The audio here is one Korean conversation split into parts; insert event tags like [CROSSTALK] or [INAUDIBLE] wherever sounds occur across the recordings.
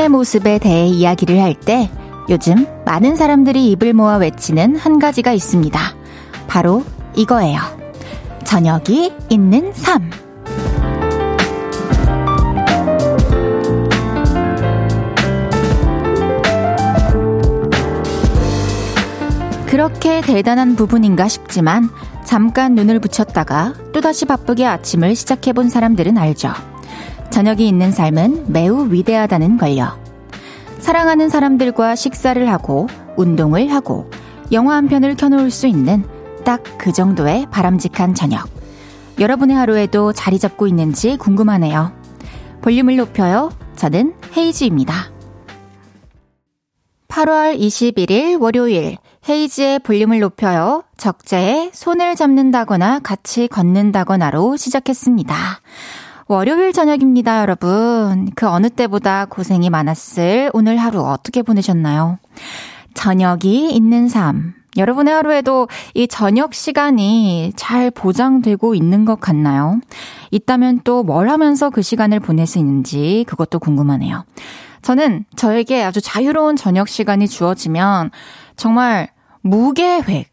삶의 모습에 대해 이야기를 할 때 요즘 많은 사람들이 입을 모아 외치는 한 가지가 있습니다. 바로 이거예요. 저녁이 있는 삶. 그렇게 대단한 부분인가 싶지만 잠깐 눈을 붙였다가 또다시 바쁘게 아침을 시작해본 사람들은 알죠. 저녁이 있는 삶은 매우 위대하다는 걸요. 사랑하는 사람들과 식사를 하고 운동을 하고 영화 한 편을 켜놓을 수 있는 딱 그 정도의 바람직한 저녁. 여러분의 하루에도 자리 잡고 있는지 궁금하네요. 볼륨을 높여요. 저는 헤이즈입니다. 8월 21일 월요일 헤이즈의 볼륨을 높여요. 적재에 손을 잡는다거나 같이 걷는다거나로 시작했습니다. 월요일 저녁입니다, 여러분. 그 어느 때보다 고생이 많았을 오늘 하루 어떻게 보내셨나요? 저녁이 있는 삶. 여러분의 하루에도 이 저녁 시간이 잘 보장되고 있는 것 같나요? 있다면 또 뭘 하면서 그 시간을 보내시는지 그것도 궁금하네요. 저는 저에게 아주 자유로운 저녁 시간이 주어지면 정말 무계획,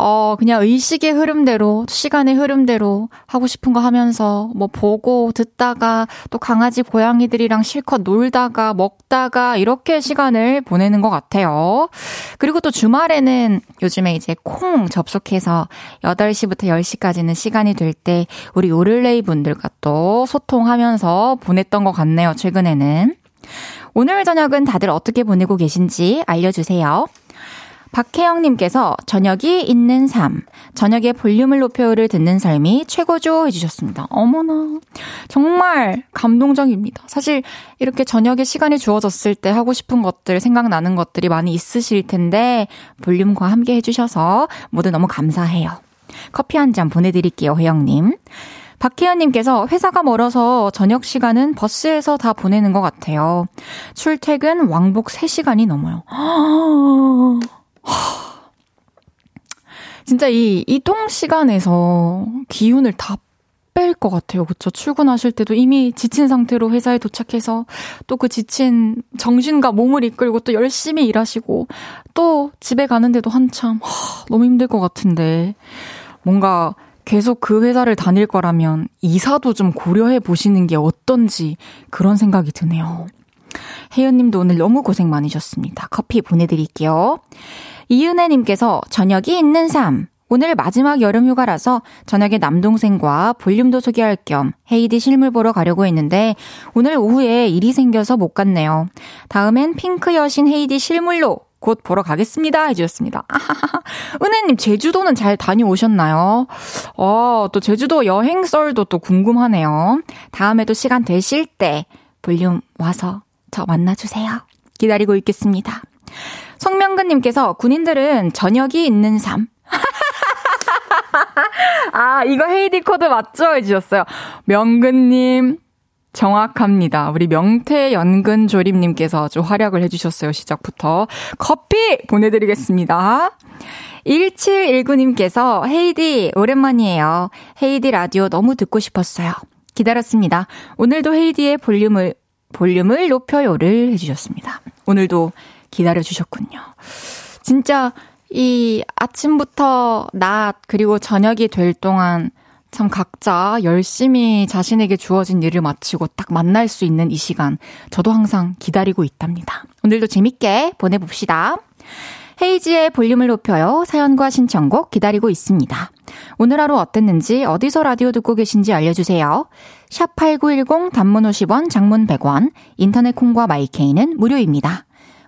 어, 그냥 의식의 흐름대로, 시간의 흐름대로 하고 싶은 거 하면서 뭐 보고 듣다가 또 강아지 고양이들이랑 실컷 놀다가 먹다가 이렇게 시간을 보내는 것 같아요. 그리고 또 주말에는 요즘에 이제 콩 접속해서 8시부터 10시까지는 시간이 될 때 우리 오를레이 분들과 또 소통하면서 보냈던 것 같네요, 최근에는. 오늘 저녁은 다들 어떻게 보내고 계신지 알려주세요. 박혜영님께서 저녁이 있는 삶, 저녁에 볼륨을 높여를 듣는 삶이 최고죠 해주셨습니다. 어머나. 정말 감동적입니다. 사실 이렇게 저녁에 시간이 주어졌을 때 하고 싶은 것들, 생각나는 것들이 많이 있으실 텐데 볼륨과 함께 해주셔서 모두 너무 감사해요. 커피 한 잔 보내드릴게요, 혜영님. 박혜연님께서 회사가 멀어서 저녁 시간은 버스에서 다 보내는 것 같아요. 출퇴근 왕복 3시간이 넘어요. 진짜 이 이동 시간에서 기운을 다 뺄 것 같아요. 그쵸? 출근하실 때도 이미 지친 상태로 회사에 도착해서 또 그 지친 정신과 몸을 이끌고 또 열심히 일하시고 또 집에 가는데도 한참 하, 너무 힘들 것 같은데 뭔가 계속 그 회사를 다닐 거라면 이사도 좀 고려해 보시는 게 어떤지 그런 생각이 드네요. 혜연 님도 오늘 너무 고생 많으셨습니다. 커피 보내드릴게요. 이은혜님께서 저녁이 있는 삶. 오늘 마지막 여름 휴가라서 저녁에 남동생과 볼륨도 소개할 겸 헤이디 실물 보러 가려고 했는데 오늘 오후에 일이 생겨서 못 갔네요. 다음엔 핑크 여신 헤이즈 실물로 곧 보러 가겠습니다. 해주셨습니다. 아하하. [LAUGHS] 은혜님, 제주도는 잘 다녀오셨나요? 어, 또 제주도 여행 썰도 또 궁금하네요. 다음에도 시간 되실 때 볼륨 와서 저 만나주세요. 기다리고 있겠습니다. 성명근님께서 군인들은 저녁이 있는 삶. [LAUGHS] 아, 이거 헤이즈 코드 맞죠? 해주셨어요. 명근님, 정확합니다. 우리 명태 연근 조림님께서 아주 활약을 해주셨어요. 시작부터. 커피 보내드리겠습니다. 1719님께서 헤이디, 오랜만이에요. 헤이디 라디오 너무 듣고 싶었어요. 기다렸습니다. 오늘도 헤이디의 볼륨을, 볼륨을 높여요를 해주셨습니다. 오늘도 기다려주셨군요. 진짜 이 아침부터 낮 그리고 저녁이 될 동안 참 각자 열심히 자신에게 주어진 일을 마치고 딱 만날 수 있는 이 시간 저도 항상 기다리고 있답니다. 오늘도 재밌게 보내봅시다. 헤이지의 볼륨을 높여요. 사연과 신청곡 기다리고 있습니다. 오늘 하루 어땠는지 어디서 라디오 듣고 계신지 알려주세요. 샵 8910 단문 50원 장문 100원 인터넷 콩과 마이케이는 무료입니다.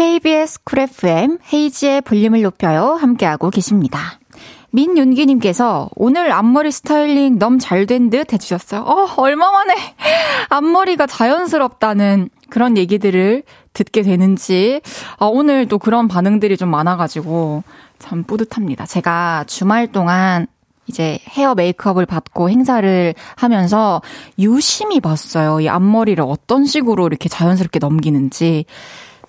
KBS 쿨 FM 헤이즈의 볼륨을 높여요 함께하고 계십니다. 민윤기님께서 오늘 앞머리 스타일링 너무 잘 된 듯 해주셨어요. 어, 얼마만에 [LAUGHS] 앞머리가 자연스럽다는 그런 얘기들을 듣게 되는지, 아, 오늘 또 그런 반응들이 좀 많아가지고 참 뿌듯합니다. 제가 주말 동안 이제 헤어 메이크업을 받고 행사를 하면서 유심히 봤어요. 이 앞머리를 어떤 식으로 이렇게 자연스럽게 넘기는지.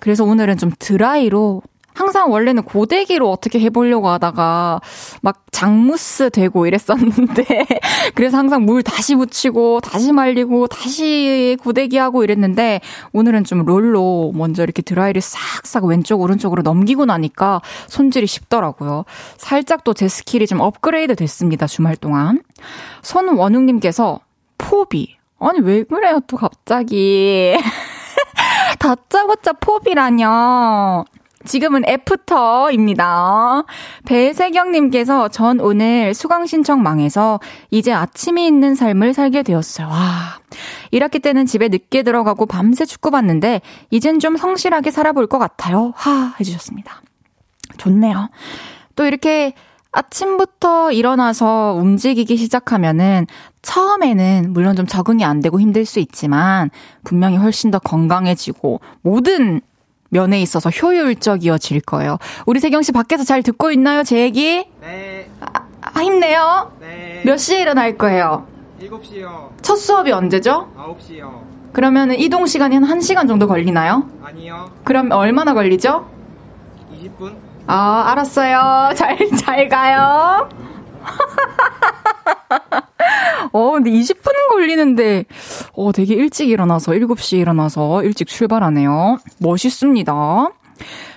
그래서 오늘은 좀 드라이로 항상 원래는 고데기로 어떻게 해보려고 하다가 막 장무스 되고 이랬었는데 [LAUGHS] 그래서 항상 물 다시 묻히고 다시 말리고 다시 고데기 하고 이랬는데 오늘은 좀 롤로 먼저 이렇게 드라이를 싹싹 왼쪽 오른쪽으로 넘기고 나니까 손질이 쉽더라고요. 살짝 또 제 스킬이 좀 업그레이드 됐습니다. 주말 동안. 손원웅님께서 포비 아니 왜 그래요 또 갑자기 [LAUGHS] 다짜고짜 포비라뇨. 지금은 애프터입니다. 배세경님께서 전 오늘 수강 신청 망해서 이제 아침이 있는 삶을 살게 되었어요. 와. 1학기 때는 집에 늦게 들어가고 밤새 축구 봤는데 이젠 좀 성실하게 살아볼 것 같아요. 하 해주셨습니다. 좋네요. 또 이렇게 아침부터 일어나서 움직이기 시작하면은 처음에는 물론 좀 적응이 안 되고 힘들 수 있지만 분명히 훨씬 더 건강해지고 모든 면에 있어서 효율적이어질 거예요. 우리 세경 씨 밖에서 잘 듣고 있나요, 제 얘기? 네. 아, 아, 힘내요. 네. 몇 시에 일어날 거예요? 7시요. 첫 수업이 언제죠? 9시요. 그러면 이동 시간이 한 1시간 정도 걸리나요? 아니요. 그럼 얼마나 걸리죠? 20분? 아, 알았어요. 잘, 잘 가요. [LAUGHS] [LAUGHS] 어, 근데 20분 걸리는데, 어, 되게 일찍 일어나서, 7시에 일어나서 일찍 출발하네요. 멋있습니다.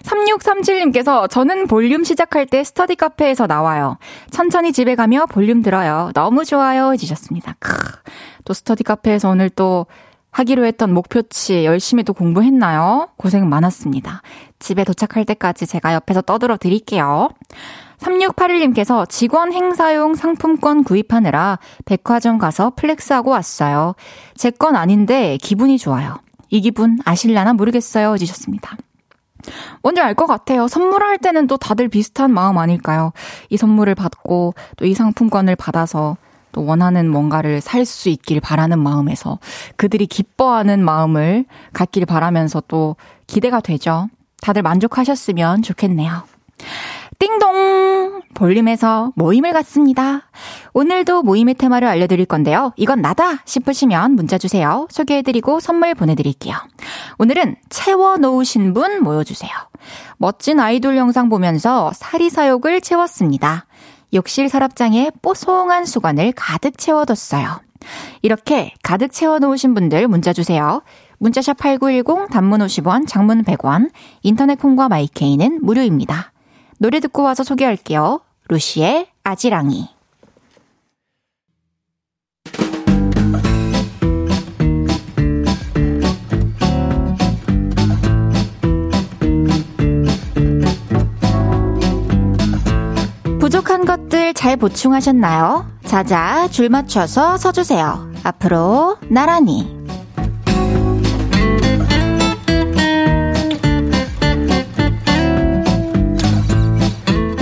3637님께서 저는 볼륨 시작할 때 스터디 카페에서 나와요. 천천히 집에 가며 볼륨 들어요. 너무 좋아요. 해주셨습니다. 크. 또 스터디 카페에서 오늘 또 하기로 했던 목표치 열심히 또 공부했나요? 고생 많았습니다. 집에 도착할 때까지 제가 옆에서 떠들어 드릴게요. 3681님께서 직원 행사용 상품권 구입하느라 백화점 가서 flex하고 왔어요. 제 건 아닌데 기분이 좋아요. 이 기분 아실라나 모르겠어요. 해주셨습니다. 뭔지 알 것 같아요. 선물할 때는 또 다들 비슷한 마음 아닐까요? 이 선물을 받고 또 이 상품권을 받아서 또 원하는 뭔가를 살 수 있길 바라는 마음에서 그들이 기뻐하는 마음을 갖길 바라면서 또 기대가 되죠. 다들 만족하셨으면 좋겠네요. 띵동! 볼륨에서 모임을 갖습니다. 오늘도 모임의 테마를 알려드릴 건데요. 이건 나다 싶으시면 문자 주세요. 소개해드리고 선물 보내드릴게요. 오늘은 채워놓으신 분 모여주세요. 멋진 아이돌 영상 보면서 사리사욕을 채웠습니다. 욕실 서랍장에 뽀송한 수건을 가득 채워뒀어요. 이렇게 가득 채워놓으신 분들 문자 주세요. 문자샵 8910 단문 50원, 장문 100원, 인터넷 콩과 마이케이는 무료입니다. 노래 듣고 와서 소개할게요. 루시의 아지랑이. 부족한 것들 잘 보충하셨나요? 자자, 줄 맞춰서 서주세요. 앞으로 나란히.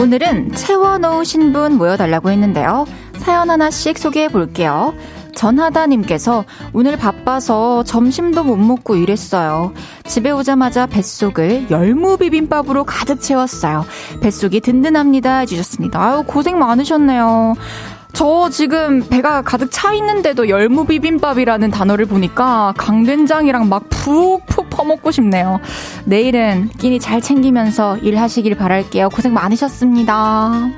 오늘은 채워놓으신 분 모여달라고 했는데요. 사연 하나씩 소개해 볼게요. 전하다님께서 오늘 바빠서 점심도 못 먹고 일했어요. 집에 오자마자 뱃속을 열무 비빔밥으로 가득 채웠어요. 뱃속이 든든합니다. 해주셨습니다. 아유, 고생 많으셨네요. 저 지금 배가 가득 차 있는데도 열무 비빔밥이라는 단어를 보니까 강된장이랑 막 푹푹 퍼먹고 싶네요. 내일은 끼니 잘 챙기면서 일하시길 바랄게요. 고생 많으셨습니다.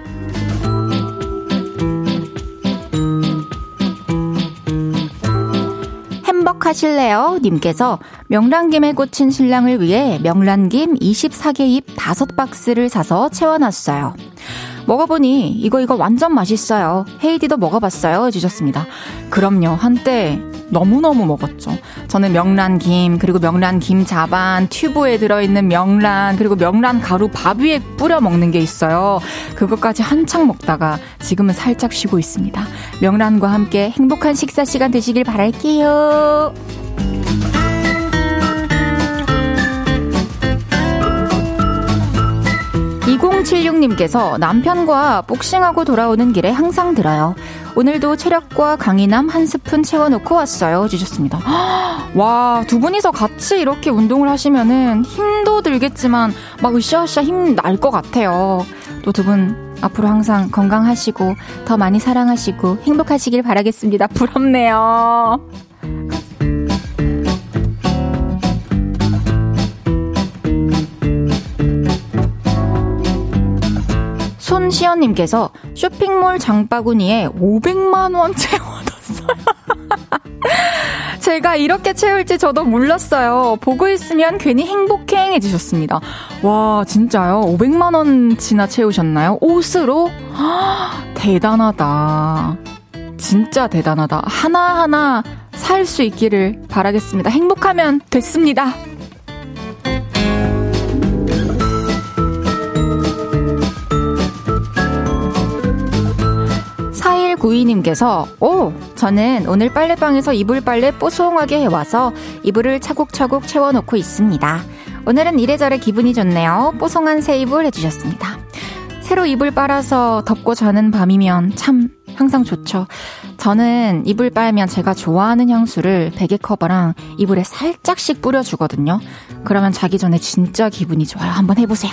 행복하실래요? 님께서 명란김에 꽂힌 신랑을 위해 명란김 24개 잎 5박스를 사서 채워놨어요. 먹어보니 이거 이거 완전 맛있어요. 헤이디도 먹어봤어요. 해주셨습니다. 그럼요. 한때 너무너무 먹었죠. 저는 명란김, 그리고 명란김 자반, 튜브에 들어있는 명란, 그리고 명란 가루 밥 위에 뿌려 먹는 게 있어요. 그것까지 한창 먹다가 지금은 살짝 쉬고 있습니다. 명란과 함께 행복한 식사 시간 되시길 바랄게요. 2071 9916님께서 남편과 복싱하고 돌아오는 길에 항상 들어요. 오늘도 체력과 강인함 한 스푼 채워놓고 왔어요. 주셨습니다. [GASPS] 와, 두 분이서 같이 이렇게 운동을 하시면은 힘도 들겠지만 막 으쌰으쌰 힘 날 것 같아요. 또 두 분 앞으로 항상 건강하시고 더 많이 사랑하시고 행복하시길 바라겠습니다. [LAUGHS] 부럽네요. 손시연님께서 쇼핑몰 장바구니에 500만원 채워뒀어요. [LAUGHS] [LAUGHS] 제가 이렇게 채울지 저도 몰랐어요. 보고 있으면 괜히 행복해해주셨습니다. 와, 진짜요? 500만원치나 채우셨나요? 옷으로? [GASPS] 대단하다. 진짜 대단하다. 하나하나 살 수 있기를 바라겠습니다. 행복하면 됐습니다. 4192님께서, 오! 저는 오늘 빨래방에서 이불 빨래 뽀송하게 해와서 이불을 차곡차곡 채워놓고 있습니다. 오늘은 이래저래 기분이 좋네요. 뽀송한 새 이불 해주셨습니다. 새로 이불 빨아서 덮고 자는 밤이면 참 항상 좋죠. 저는 이불 빨면 제가 좋아하는 향수를 베개 커버랑 이불에 살짝씩 뿌려주거든요. 그러면 자기 전에 진짜 기분이 좋아요. 한번 해보세요.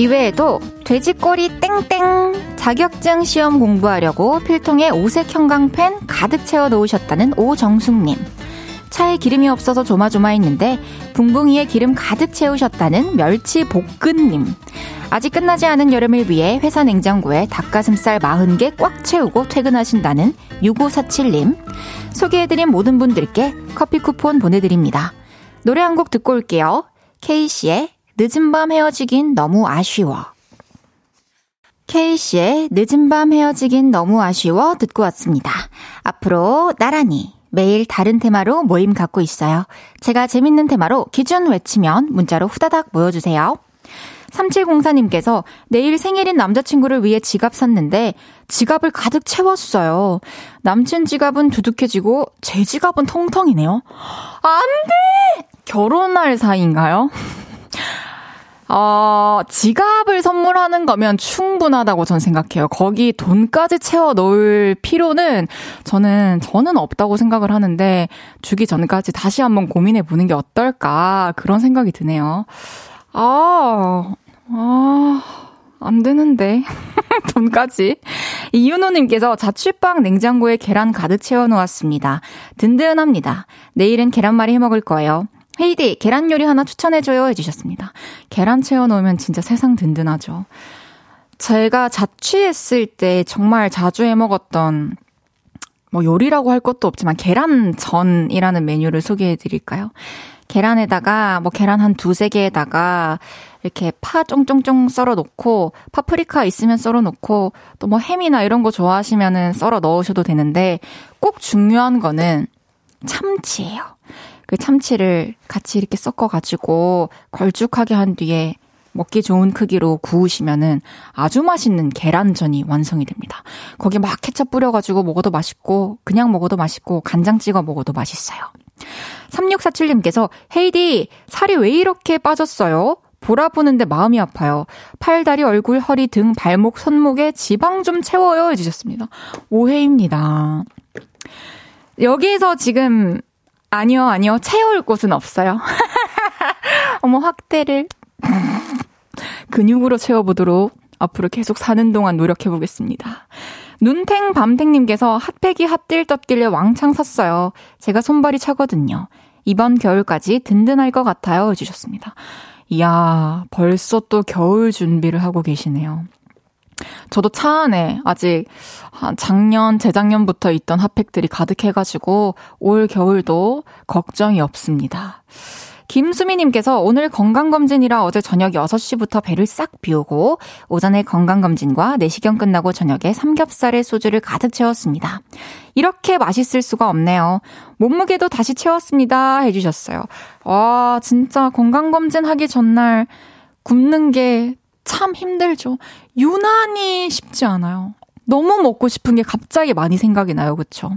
이외에도 돼지꼬리 땡땡 자격증 시험 공부하려고 필통에 오색 형광펜 가득 채워 놓으셨다는 오정숙님. 차에 기름이 없어서 조마조마했는데 붕붕이에 기름 가득 채우셨다는 멸치 볶은님. 아직 끝나지 않은 여름을 위해 회사 냉장고에 닭가슴살 40개 꽉 채우고 퇴근하신다는 6547님. 소개해드린 모든 분들께 커피 쿠폰 보내드립니다. 노래 한 곡 듣고 올게요. 케이씨의 늦은 밤 헤어지긴 너무 아쉬워. K씨의 늦은 밤 헤어지긴 너무 아쉬워 듣고 왔습니다. 앞으로 나란히 매일 다른 테마로 모임 갖고 있어요. 제가 재밌는 테마로 기준 외치면 문자로 후다닥 모여주세요. 3704님께서 내일 생일인 남자친구를 위해 지갑 샀는데 지갑을 가득 채웠어요. 남친 지갑은 두둑해지고 제 지갑은 통통이네요. 안 돼! 결혼할 사이인가요? 어, 지갑을 선물하는 거면 충분하다고 전 생각해요. 거기 돈까지 채워 넣을 필요는 저는, 저는 없다고 생각을 하는데, 주기 전까지 다시 한번 고민해 보는 게 어떨까, 그런 생각이 드네요. 아, 아, 안 되는데. [LAUGHS] 돈까지. 이윤호님께서 자취방 냉장고에 계란 가득 채워 놓았습니다. 든든합니다. 내일은 계란말이 해 먹을 거예요. 헤이디, 계란 요리 하나 추천해줘요. 해주셨습니다. 계란 채워놓으면 진짜 세상 든든하죠. 제가 자취했을 때 정말 자주 해 먹었던 뭐 요리라고 할 것도 없지만 계란전이라는 메뉴를 소개해 드릴까요? 계란에다가 뭐 계란 한 두세 개에다가 이렇게 파 쫑쫑쫑 썰어 놓고 파프리카 있으면 썰어 놓고 또 뭐 햄이나 이런 거 좋아하시면은 썰어 넣으셔도 되는데 꼭 중요한 거는 참치예요. 그 참치를 같이 이렇게 섞어가지고 걸쭉하게 한 뒤에 먹기 좋은 크기로 구우시면은 아주 맛있는 계란전이 완성이 됩니다. 거기 막 케첩 뿌려가지고 먹어도 맛있고, 그냥 먹어도 맛있고, 간장 찍어 먹어도 맛있어요. 3647님께서, 헤이디, 살이 왜 이렇게 빠졌어요? 보라 보는데 마음이 아파요. 팔, 다리, 얼굴, 허리, 등, 발목, 손목에 지방 좀 채워요. 해주셨습니다. 오해입니다. 여기서 지금 아니요, 아니요. 채울 곳은 없어요. [LAUGHS] 어머, 확대를 [LAUGHS] 근육으로 채워보도록 앞으로 계속 사는 동안 노력해보겠습니다. 눈탱 밤탱님께서 핫팩이 핫딜 떴길래 왕창 샀어요. 제가 손발이 차거든요. 이번 겨울까지 든든할 것 같아요. 해주셨습니다. 이야, 벌써 또 겨울 준비를 하고 계시네요. 저도 차 안에 아직 작년, 재작년부터 있던 핫팩들이 가득해가지고 올 겨울도 걱정이 없습니다. 김수미님께서 오늘 건강검진이라 어제 저녁 6시부터 배를 싹 비우고 오전에 건강검진과 내시경 끝나고 저녁에 삼겹살에 소주를 가득 채웠습니다. 이렇게 맛있을 수가 없네요. 몸무게도 다시 채웠습니다. 해주셨어요. 와, 진짜 건강검진 하기 전날 굶는 게 참 힘들죠. 유난히 쉽지 않아요. 너무 먹고 싶은 게 갑자기 많이 생각이 나요. 그쵸?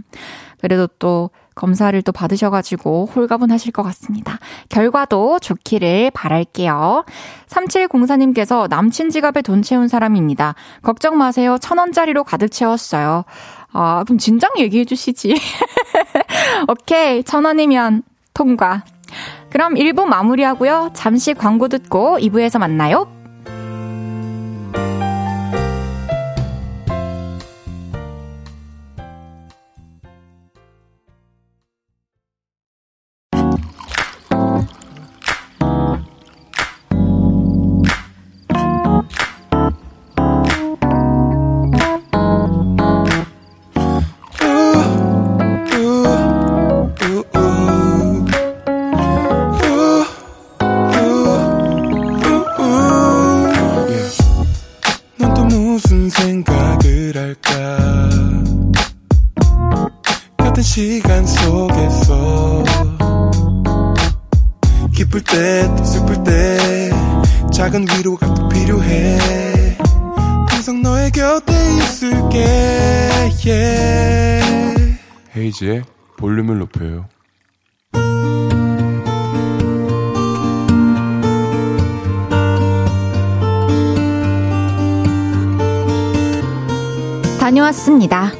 그래도 또 검사를 또 받으셔가지고 홀가분하실 것 같습니다. 결과도 좋기를 바랄게요. 3704님께서 남친 지갑에 돈 채운 사람입니다. 걱정 마세요. 천 원짜리로 가득 채웠어요. 아, 그럼 진작 얘기해 주시지. [LAUGHS] 오케이. 천 원이면 통과. 그럼 1부 마무리하고요. 잠시 광고 듣고 2부에서 만나요. 헤이지의 볼륨을 높여요. 다녀왔습니다.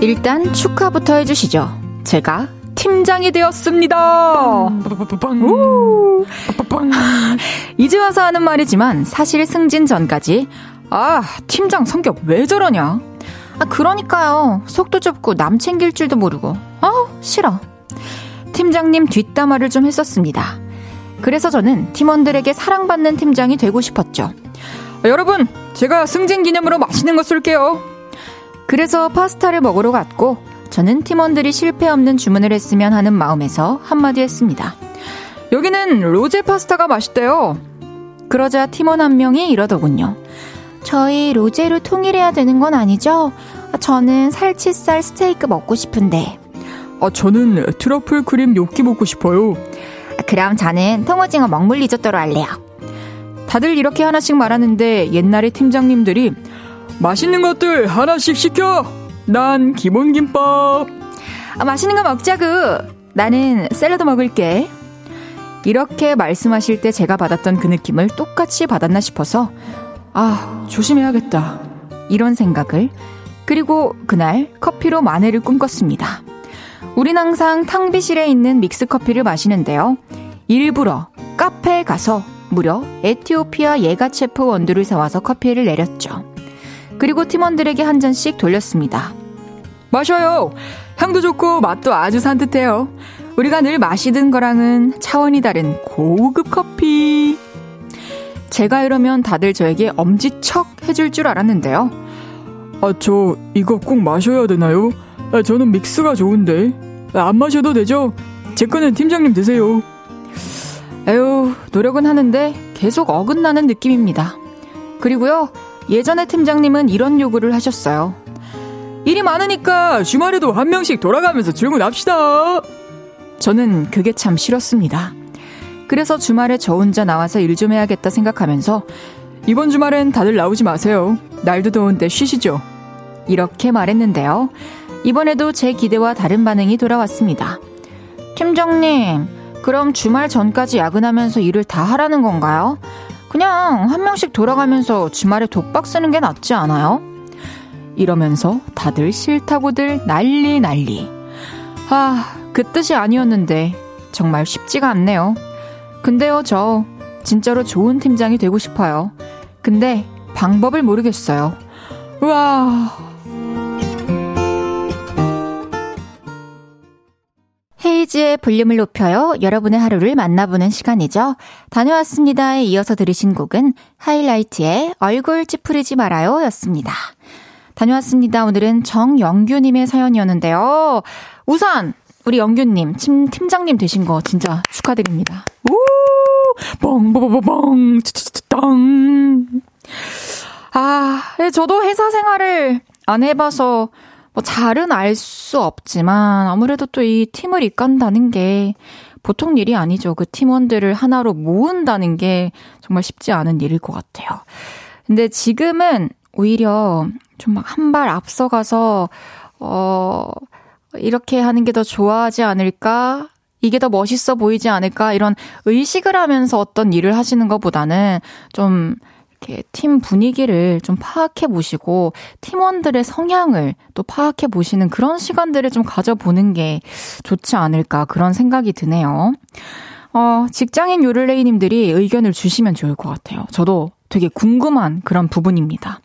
일단 축하부터 해주시죠. 제가 팀장이 되었습니다. [LAUGHS] 이제 와서 하는 말이지만 사실 승진 전까지 아 팀장 성격 왜 저러냐. 아 그러니까요. 속도 좁고 남 챙길 줄도 모르고 아 싫어. 팀장님 뒷담화를 좀 했었습니다. 그래서 저는 팀원들에게 사랑받는 팀장이 되고 싶었죠. 여러분, 제가 승진 기념으로 맛있는 거 쏠게요. 그래서 파스타를 먹으러 갔고 저는 팀원들이 실패 없는 주문을 했으면 하는 마음에서 한마디 했습니다. 여기는 로제 파스타가 맛있대요. 그러자 팀원 한 명이 이러더군요. 저희 로제로 통일해야 되는 건 아니죠? 저는 살치살 스테이크 먹고 싶은데. 아, 저는 트러플 크림 뇨끼 먹고 싶어요. 그럼 저는 통오징어 먹물 리조또로 할래요. 다들 이렇게 하나씩 말하는데 옛날에 팀장님들이 맛있는 것들 하나씩 시켜! 난 기본 김밥. 아, 맛있는 거 먹자구. 나는 샐러드 먹을게. 이렇게 말씀하실 때 제가 받았던 그 느낌을 똑같이 받았나 싶어서 아, 조심해야겠다. 이런 생각을 그리고 그날 커피로 만회를 꿈꿨습니다. 우린 항상 탕비실에 있는 믹스 커피를 마시는데요. 일부러 카페에 가서 무려 에티오피아 예가체프 원두를 사와서 커피를 내렸죠. 그리고 팀원들에게 한 잔씩 돌렸습니다. 마셔요. 향도 좋고 맛도 아주 산뜻해요. 우리가 늘 마시던 거랑은 차원이 다른 고급 커피. 제가 이러면 다들 저에게 엄지척 해줄 줄 알았는데요. 아, 저 이거 꼭 마셔야 되나요? 아, 저는 믹스가 좋은데. 아, 안 마셔도 되죠? 제 거는 팀장님 드세요. 에휴, 노력은 하는데 계속 어긋나는 느낌입니다. 그리고요, 예전에 팀장님은 이런 요구를 하셨어요. 일이 많으니까 주말에도 한 명씩 돌아가면서 출근합시다. 저는 그게 참 싫었습니다. 그래서 주말에 저 혼자 나와서 일 좀 해야겠다 생각하면서 이번 주말엔 다들 나오지 마세요. 날도 더운데 쉬시죠. 이렇게 말했는데요. 이번에도 제 기대와 다른 반응이 돌아왔습니다. 팀장님, 그럼 주말 전까지 야근하면서 일을 다 하라는 건가요? 그냥 한 명씩 돌아가면서 주말에 독박 쓰는 게 낫지 않아요? 이러면서 다들 싫다고들 난리 난리. 아, 그 뜻이 아니었는데 정말 쉽지가 않네요. 근데요, 저 진짜로 좋은 팀장이 되고 싶어요. 근데 방법을 모르겠어요. 우와. 헤이지의 볼륨을 높여요. 여러분의 하루를 만나보는 시간이죠. 다녀왔습니다에 이어서 들으신 곡은 하이라이트의 얼굴 찌푸리지 말아요 였습니다. 다녀왔습니다. 오늘은 정영규님의 사연이었는데요. 우선, 우리 영규님, 팀, 팀장님 되신 거 진짜 축하드립니다. 우! 뻥뻥뻥뻥, 땅. 아, 예, 저도 회사 생활을 안 해봐서 뭐 잘은 알 수 없지만 아무래도 또 이 팀을 이끈다는 게 보통 일이 아니죠. 그 팀원들을 하나로 모은다는 게 정말 쉽지 않은 일일 것 같아요. 근데 지금은 오히려 좀 막 한 발 앞서가서, 어, 이렇게 하는 게 더 좋아하지 않을까? 이게 더 멋있어 보이지 않을까? 이런 의식을 하면서 어떤 일을 하시는 것보다는 좀 이렇게 팀 분위기를 좀 파악해 보시고 팀원들의 성향을 또 파악해 보시는 그런 시간들을 좀 가져보는 게 좋지 않을까 그런 생각이 드네요. 어, 직장인 요를레이님들이 의견을 주시면 좋을 것 같아요. 저도 되게 궁금한 그런 부분입니다.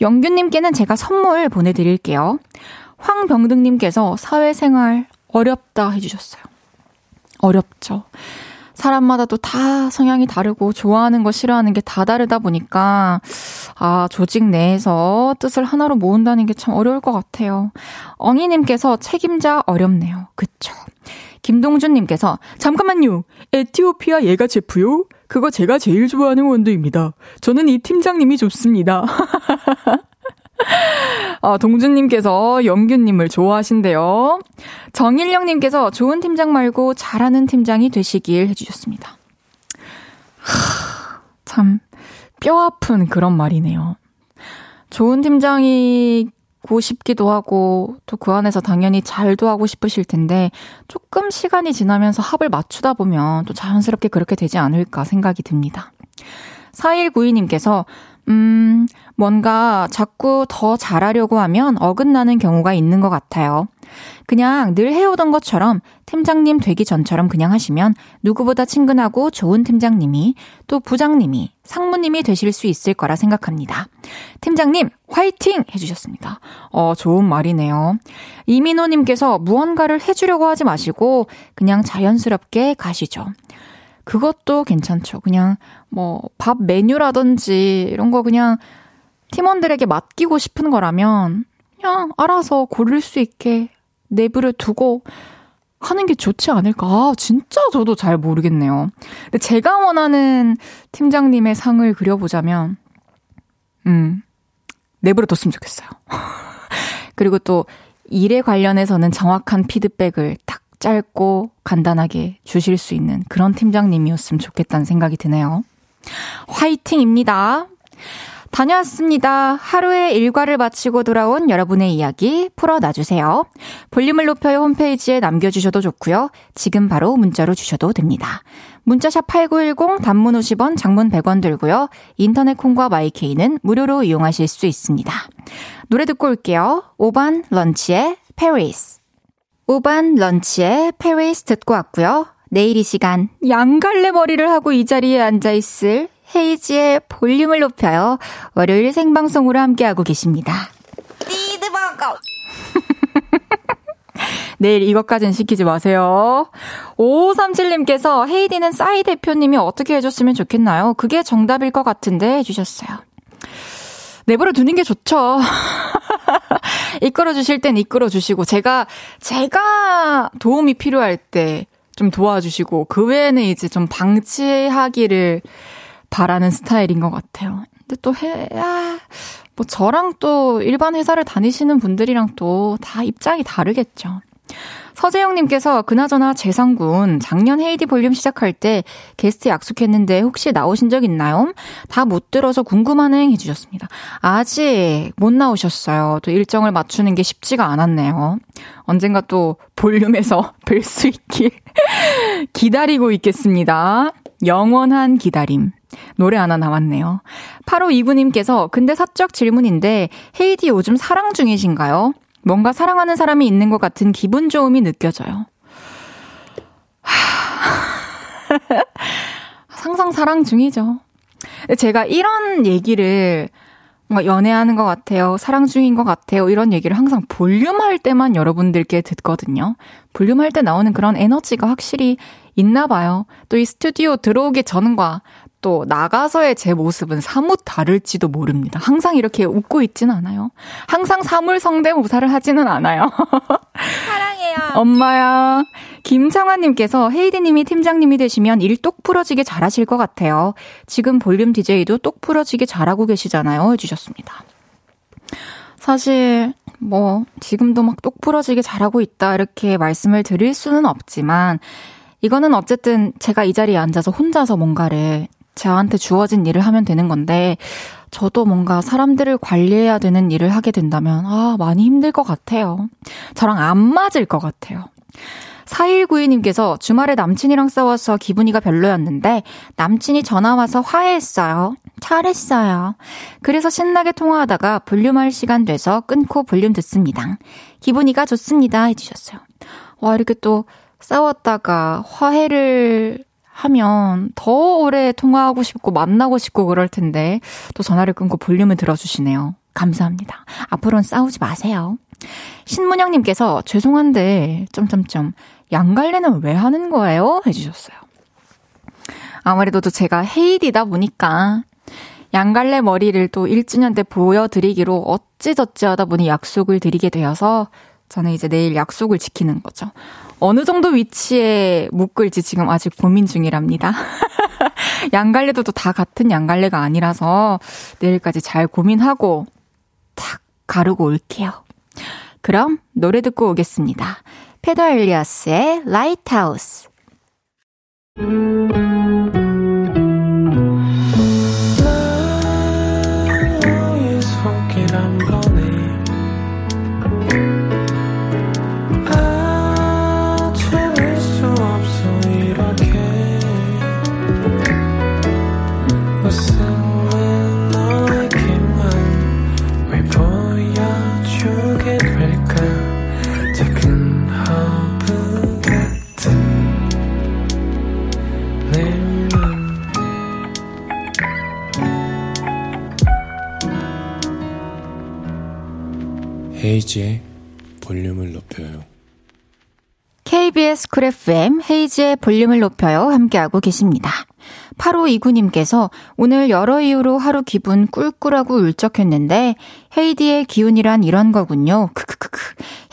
영균님께는 제가 선물 보내드릴게요. 황병등님께서 사회생활 어렵다 해주셨어요. 어렵죠. 사람마다 또 다 성향이 다르고 좋아하는 거 싫어하는 게 다 다르다 보니까 아 조직 내에서 뜻을 하나로 모은다는 게 참 어려울 것 같아요. 엉이님께서 책임자 어렵네요. 그쵸? 김동준님께서 잠깐만요. 에티오피아 예가 제프요? 그거 제가 제일 좋아하는 원두입니다. 저는 이 팀장님이 좋습니다. [LAUGHS] 아, 동준님께서 영균님을 좋아하신대요. 정일령님께서 좋은 팀장 말고 잘하는 팀장이 되시길 해주셨습니다. 하, 참, 뼈 아픈 그런 말이네요. 좋은 팀장이고 싶기도 하고, 또 그 안에서 당연히 잘도 하고 싶으실 텐데, 조금 시간이 지나면서 합을 맞추다 보면 또 자연스럽게 그렇게 되지 않을까 생각이 듭니다. 4192님께서 음, 뭔가 자꾸 더 잘하려고 하면 어긋나는 경우가 있는 것 같아요. 그냥 늘 해오던 것처럼 팀장님 되기 전처럼 그냥 하시면 누구보다 친근하고 좋은 팀장님이 또 부장님이 상무님이 되실 수 있을 거라 생각합니다. 팀장님, 화이팅! 해주셨습니다. 어, 좋은 말이네요. 이민호님께서 무언가를 해주려고 하지 마시고 그냥 자연스럽게 가시죠. 그것도 괜찮죠. 그냥 뭐 밥 메뉴라든지 이런 거 그냥 팀원들에게 맡기고 싶은 거라면 그냥 알아서 고를 수 있게 내부를 두고 하는 게 좋지 않을까. 아, 진짜 저도 잘 모르겠네요. 근데 제가 원하는 팀장님의 상을 그려보자면, 음, 내부를 뒀으면 좋겠어요. [LAUGHS] 그리고 또 일에 관련해서는 정확한 피드백을 딱 짧고 간단하게 주실 수 있는 그런 팀장님이었으면 좋겠다는 생각이 드네요. 화이팅입니다. 다녀왔습니다. 하루의 일과를 마치고 돌아온 여러분의 이야기 풀어놔주세요. 볼륨을 높여요 홈페이지에 남겨주셔도 좋고요. 지금 바로 문자로 주셔도 됩니다. 문자샵 8910 단문 50원 장문 100원 들고요. 인터넷 콩과 마이케이는 무료로 이용하실 수 있습니다. 노래 듣고 올게요. 오반 런치의 페리스. 5반 런치의 페리스 듣고 왔고요. 내일 이 시간 양갈래 머리를 하고 이 자리에 앉아 있을 헤이즈의 볼륨을 높여요. 월요일 생방송으로 함께하고 계십니다. 띠드버거! [LAUGHS] 내일 이것까진 시키지 마세요. 5537님께서 헤이디는 싸이 대표님이 어떻게 해줬으면 좋겠나요? 그게 정답일 것 같은데 해주셨어요. 내버려 두는 게 좋죠. [LAUGHS] 이끌어 주실 땐 이끌어 주시고 제가 제가 도움이 필요할 때 좀 도와주시고 그 외에는 이제 좀 방치하기를 바라는 스타일인 것 같아요. 근데 또 해, 아, 뭐 저랑 또 일반 회사를 다니시는 분들이랑 또 다 입장이 다르겠죠. 서재영님께서 그나저나 재상군 작년 헤이디 볼륨 시작할 때 게스트 약속했는데 혹시 나오신 적 있나요? 다 못 들어서 궁금하네 해주셨습니다. 아직 못 나오셨어요. 또 일정을 맞추는 게 쉽지가 않았네요. 언젠가 또 볼륨에서 [LAUGHS] 뵐 수 있길 [LAUGHS] 기다리고 있겠습니다. 영원한 기다림. 노래 하나 나왔네요. 8529님께서 근데 사적 질문인데 헤이디 요즘 사랑 중이신가요? 뭔가 사랑하는 사람이 있는 것 같은 기분 좋음이 느껴져요. [LAUGHS] 상상 사랑 중이죠. 제가 이런 얘기를 뭔가 연애하는 것 같아요. 사랑 중인 것 같아요. 이런 얘기를 항상 볼륨 할 때만 여러분들께 듣거든요. 볼륨 할 때 나오는 그런 에너지가 확실히 있나 봐요. 또 이 스튜디오 들어오기 전과 또 나가서의 제 모습은 사뭇 다를지도 모릅니다. 항상 이렇게 웃고 있진 않아요. 항상 사물 성대모사를 하지는 않아요. [LAUGHS] 사랑해요. 엄마야. 김창환님께서 헤이디님이 팀장님이 되시면 일똑 부러지게 잘하실 것 같아요. 지금 볼륨 DJ도 똑 부러지게 잘하고 계시잖아요. 해주셨습니다. 사실 뭐 지금도 막 똑 부러지게 잘하고 있다 이렇게 말씀을 드릴 수는 없지만 이거는 어쨌든 제가 이 자리에 앉아서 혼자서 뭔가를 저한테 주어진 일을 하면 되는 건데, 저도 뭔가 사람들을 관리해야 되는 일을 하게 된다면, 아, 많이 힘들 것 같아요. 저랑 안 맞을 것 같아요. 4192님께서 주말에 남친이랑 싸워서 기분이가 별로였는데 남친이 전화와서 화해했어요. 잘했어요. 그래서 신나게 통화하다가 볼륨할 시간 돼서 끊고 볼륨 듣습니다. 기분이가 좋습니다. 해주셨어요. 와, 이렇게 또 싸웠다가 화해를 하면 더 오래 통화하고 싶고 만나고 싶고 그럴 텐데 또 전화를 끊고 볼륨을 들어주시네요. 감사합니다. 앞으로는 싸우지 마세요. 신문영님께서 죄송한데 점점점 양갈래는 왜 하는 거예요? 해주셨어요. 아무래도 또 제가 헤이디다 보니까 양갈래 머리를 또 1주년 때 보여드리기로 어찌저찌 하다 보니 약속을 드리게 되어서 저는 이제 내일 약속을 지키는 거죠. 어느 정도 위치에 묶을지 지금 아직 고민 중이랍니다. [LAUGHS] 양갈래도 또 다 같은 양갈래가 아니라서 내일까지 잘 고민하고 탁 가르고 올게요. 그럼 노래 듣고 오겠습니다. 페더 엘리아스의 Lighthouse. 헤이즈의 볼륨을 높여요. KBS 쿨 FM 헤이즈의 볼륨을 높여요. 함께하고 계십니다. 8529님께서 오늘 여러 이유로 하루 기분 꿀꿀하고 울적했는데 헤이디의 기운이란 이런 거군요. 크크크크.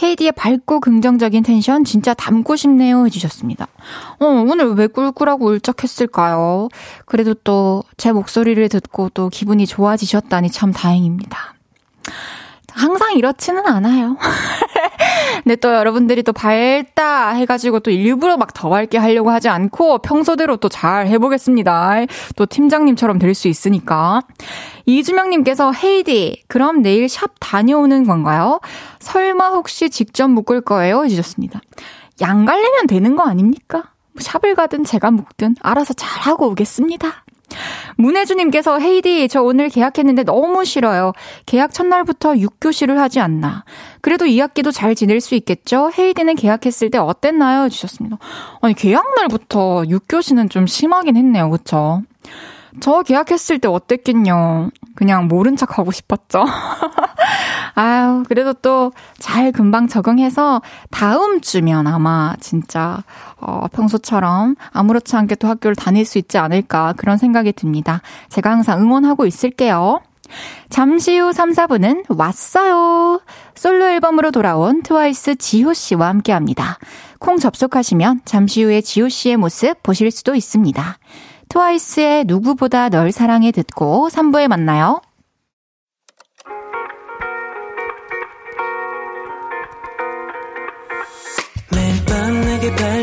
헤이디의 밝고 긍정적인 텐션 진짜 닮고 싶네요 해주셨습니다. 어, 오늘 왜 꿀꿀하고 울적했을까요? 그래도 또 제 목소리를 듣고 또 기분이 좋아지셨다니 참 다행입니다. 항상 이렇지는 않아요. [LAUGHS] 근데 또 여러분들이 또 밝다 해가지고 또 일부러 막 더 밝게 하려고 하지 않고 평소대로 또 잘 해보겠습니다. 또 팀장님처럼 될 수 있으니까. 이주명님께서 헤이디, 그럼 내일 샵 다녀오는 건가요? 설마 혹시 직접 묶을 거예요? 해주셨습니다. 양갈래면 되는 거 아닙니까? 샵을 가든 제가 묶든 알아서 잘하고 오겠습니다. 문혜주님께서 헤이디 저 오늘 계약했는데 너무 싫어요. 계약 첫날부터 6교시를 하지 않나. 그래도 2학기도 잘 지낼 수 있겠죠? 헤이디는 계약했을 때 어땠나요? 주셨습니다. 아니 계약 날부터 6교시는 좀 심하긴 했네요. 그쵸? 저 계약했을 때 어땠겠냐. 그냥 모른 척 하고 싶었죠. [LAUGHS] 아유, 그래도 또 잘 금방 적응해서 다음 주면 아마 진짜, 어, 평소처럼 아무렇지 않게 또 학교를 다닐 수 있지 않을까 그런 생각이 듭니다. 제가 항상 응원하고 있을게요. 잠시 후 3, 4분은 왔어요. 솔로 앨범으로 돌아온 트와이스 지호 씨와 함께 합니다. 콩 접속하시면 잠시 후에 지호 씨의 모습 보실 수도 있습니다. 트와이스의 누구보다 널 사랑해 듣고 3부에 만나요. 매일 밤 내게 발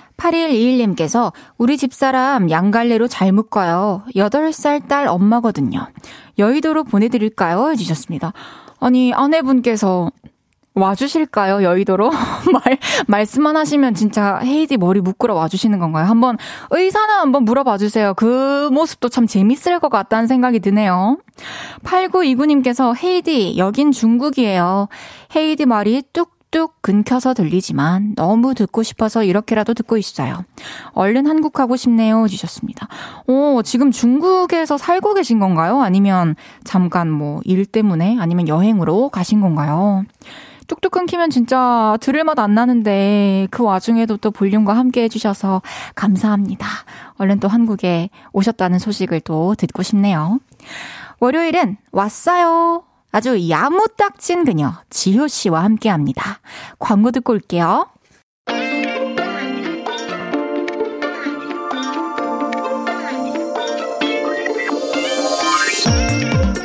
8121님께서 우리 집사람 양갈래로 잘 묶어요. 8살 딸 엄마거든요. 여의도로 보내드릴까요? 해주셨습니다. 아니, 아내분께서 와주실까요? 여의도로? [LAUGHS] 말, 말씀만 하시면 진짜 헤이디 머리 묶으러 와주시는 건가요? 한번 의사는 한번 물어봐 주세요. 그 모습도 참 재밌을 것 같다는 생각이 드네요. 8929님께서 헤이디, 여긴 중국이에요. 헤이디 말이 뚝 뚝 끊겨서 들리지만 너무 듣고 싶어서 이렇게라도 듣고 있어요. 얼른 한국 가고 싶네요. 주셨습니다. 오, 지금 중국에서 살고 계신 건가요? 아니면 잠깐 뭐 일 때문에 아니면 여행으로 가신 건가요? 뚝뚝 끊기면 진짜 들을 맛 안 나는데 그 와중에도 또 볼륨과 함께 해주셔서 감사합니다. 얼른 또 한국에 오셨다는 소식을 또 듣고 싶네요. 월요일은 왔어요. 아주 야무딱진 그녀 지효 씨와 함께 합니다. 광고 듣고 올게요.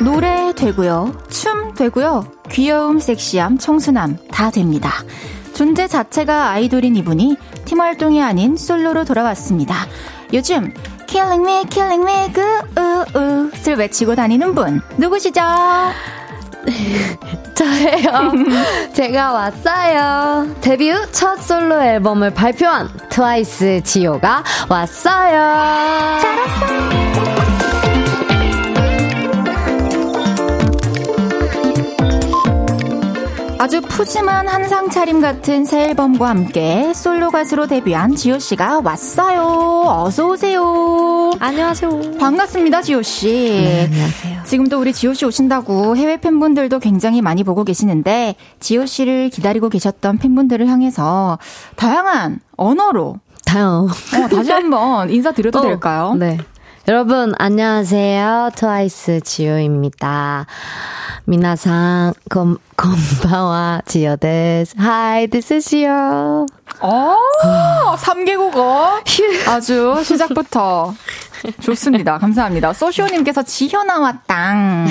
노래 되고요. 춤 되고요. 귀여움, 섹시함, 청순함 다 됩니다. 존재 자체가 아이돌인 이분이 팀 활동이 아닌 솔로로 돌아왔습니다. 요즘 Killing me, killing me, 그우우를 외치고 다니는 분 누구시죠? 저예요. [LAUGHS] 제가 왔어요. 데뷔 후 첫 솔로 앨범을 발표한 트와이스 지효가 왔어요. 잘 왔어 아주 푸짐한 한상 차림 같은 새 앨범과 함께 솔로 가수로 데뷔한 지호 씨가 왔어요. 어서 오세요. 안녕하세요. 반갑습니다, 지호 씨. 네, 안녕하세요. 지금도 우리 지호 씨 오신다고 해외 팬분들도 굉장히 많이 보고 계시는데 지호 씨를 기다리고 계셨던 팬분들을 향해서 다양한 언어로 다요. 어, 다시 한번 인사드려도 [LAUGHS] 어, 될까요? 네. 여러분, 안녕하세요. 트와이스 지효입니다. 미나상, 건, 건바와 지효 데스. Hi, this is 지효. 어, 3개국어. 아주 시작부터 좋습니다. 감사합니다. 소시오님께서 지효 나왔당.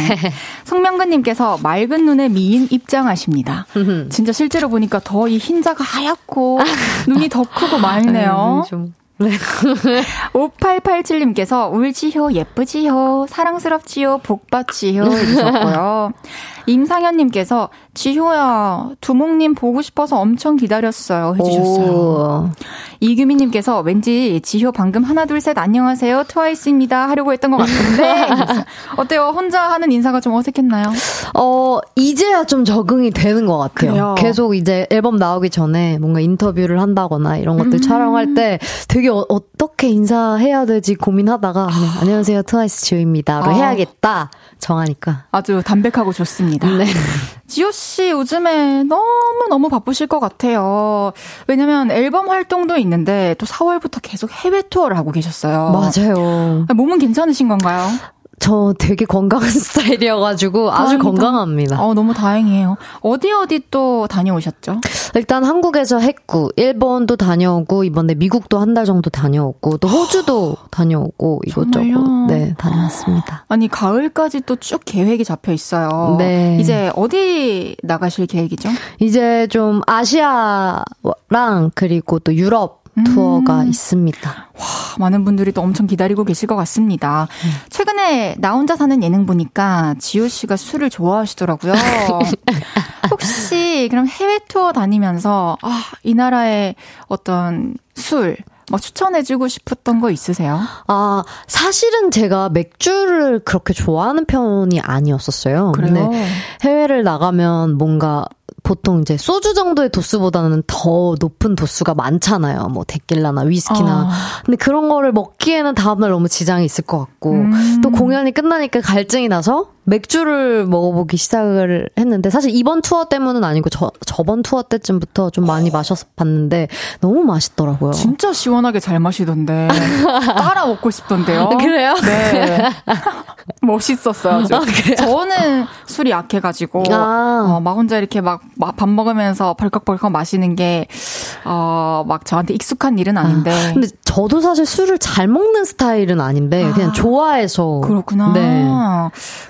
송명근님께서 맑은 눈의 미인 입장하십니다. 진짜 실제로 보니까 더 이 흰자가 하얗고 눈이 더 크고 맑네요. 아유, 좀. 5887님께서 울지효, 예쁘지효, 사랑스럽지효, 복받지효 해주셨고요. [LAUGHS] 임상현님께서 지효야, 두목님 보고 싶어서 엄청 기다렸어요 해주셨어요. 오. 이규민님께서 왠지 지효 방금 하나 둘 셋 안녕하세요 트와이스입니다 하려고 했던 것 같은데 [LAUGHS] 어때요? 혼자 하는 인사가 좀 어색했나요? 어, 이제야 좀 적응이 되는 것 같아요. 그래요? 계속 이제 앨범 나오기 전에 뭔가 인터뷰를 한다거나 이런 것들 음. 촬영할 때 되게 어, 떻게 인사해야 되지 고민하다가 그냥 안녕하세요 트와이스 지효입니다 로 아. 해야겠다 정하니까. 아주 담백하고 좋습니다. 네. 지호 씨 요즘에 너무 너무 바쁘실 것 같아요. 왜냐면 앨범 활동도 있는데 또 4월부터 계속 해외 투어를 하고 계셨어요. 맞아요. 아, 몸은 괜찮으신 건가요? 저 되게 건강한 [LAUGHS] 스타일이어가지고 아주 다행이다. 건강합니다. 어, 너무 다행이에요. 어디 어디 또 다녀오셨죠? 일단 한국에서 했고 일본도 다녀오고 이번에 미국도 한 달 정도 다녀오고 또 호주도 다녀오고 이것저것? 네 다녀왔습니다. 아니 가을까지 또 쭉 계획이 잡혀 있어요. 네. 이제 어디 나가실 계획이죠? 이제 좀 아시아랑 그리고 또 유럽 투어가 있습니다. 와, 많은 분들이 또 엄청 기다리고 계실 것 같습니다. 최근에 나 혼자 사는 예능 보니까 지효 씨가 술을 좋아하시더라고요. [LAUGHS] 혹시 그럼 해외 투어 다니면서 아, 이 나라의 어떤 술, 뭐 추천해주고 싶었던 거 있으세요? 아, 사실은 제가 맥주를 그렇게 좋아하는 편이 아니었었어요. 그래요? 근데 해외를 나가면 뭔가 보통 이제 소주 정도의 도수보다는 더 높은 도수가 많잖아요. 뭐 데킬라나 위스키나. 아. 근데 그런 거를 먹기에는 다음날 너무 지장이 있을 것 같고 음. 또 공연이 끝나니까 갈증이 나서 맥주를 먹어보기 시작을 했는데 사실 이번 투어 때문은 아니고 저, 저번 투어 때쯤부터 좀 많이 마셔서 봤는데 너무 맛있더라고요. 진짜 시원하게 잘 마시던데 [LAUGHS] 따라 먹고 싶던데요. 그래요? 네. 멋있었어요. 아주. 저는 술이 약해가지고 아. 어, 막 혼자 이렇게 막 밥 먹으면서 벌컥벌컥 마시는 게 어, 막 저한테 익숙한 일은 아닌데. 근데 저도 사실 술을 잘 먹는 스타일은 아닌데 그냥 좋아해서 그렇구나. 네.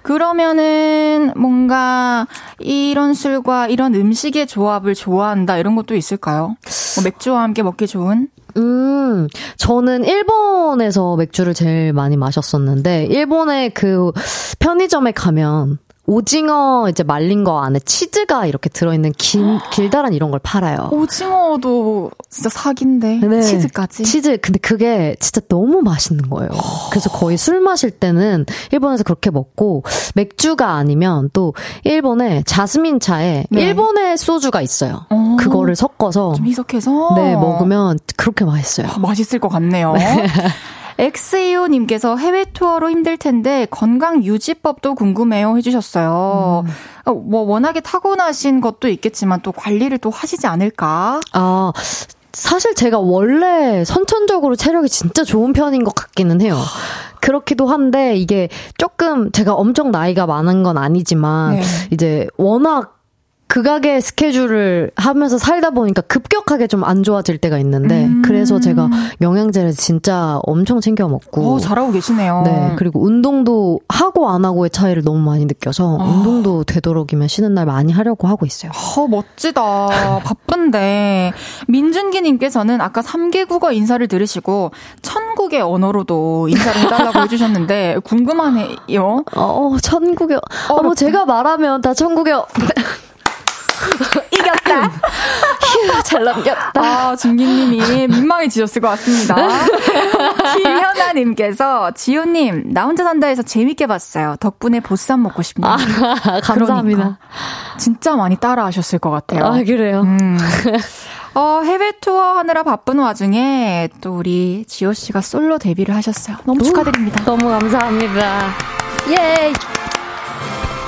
그러면은 뭔가 이런 술과 이런 음식의 조합을 좋아한다 이런 것도 있을까요? 뭐 맥주와 함께 먹기 좋은? 음, 저는 일본에서 맥주를 제일 많이 마셨었는데, 일본의 그 편의점에 가면, 오징어 이제 말린 거 안에 치즈가 이렇게 들어있는 길, 길다란 이런 걸 팔아요. 오징어도 진짜 사기인데 네. 치즈까지. 치즈, 근데 그게 진짜 너무 맛있는 거예요. 그래서 거의 술 마실 때는 일본에서 그렇게 먹고, 맥주가 아니면 또 일본에 자스민 차에 네. 일본의 소주가 있어요. 어. 그거를 섞어서 좀 희석해서 네, 먹으면 그렇게 맛있어요. 아, 맛있을 것 같네요. 엑스이오님께서 해외 투어로 힘들 텐데 건강 유지법도 궁금해요 해주셨어요. 음. 어, 뭐 워낙에 타고나신 것도 있겠지만 또 관리를 또 하시지 않을까? 아 사실 제가 원래 선천적으로 체력이 진짜 좋은 편인 것 같기는 해요. 그렇기도 한데 이게 조금 제가 엄청 나이가 많은 건 아니지만 네. 이제 워낙 극악의 스케줄을 하면서 살다 보니까 급격하게 좀 안 좋아질 때가 있는데 음. 그래서 제가 영양제를 진짜 엄청 챙겨 먹고 오, 잘하고 계시네요. 네. 그리고 운동도 하고 안 하고의 차이를 너무 많이 느껴서 아. 운동도 되도록이면 쉬는 날 많이 하려고 하고 있어요. 어, 멋지다. 바쁜데 민준기 님께서는 아까 3개 국어 인사를 들으시고 천국의 언어로도 인사를 해 달라고 [LAUGHS] 해 주셨는데 궁금하네요. 어, 천국의 어, 뭐 제가 말하면 다 천국의 [LAUGHS] 이겼다. [LAUGHS] 휴, 잘 넘겼다. 아, 준기님이 민망해지셨을 것 같습니다. [LAUGHS] 김현아님께서, 지효님, 나 혼자 산다해서 재밌게 봤어요. 덕분에 보쌈 먹고 싶네요. 아, 감사합니다. 그러니까. 진짜 많이 따라 하셨을 것 같아요. 아, 그래요? 음. 어, 해외 투어 하느라 바쁜 와중에 또 우리 지호 씨가 솔로 데뷔를 하셨어요. 너무 축하드립니다. 너무 감사합니다. 예!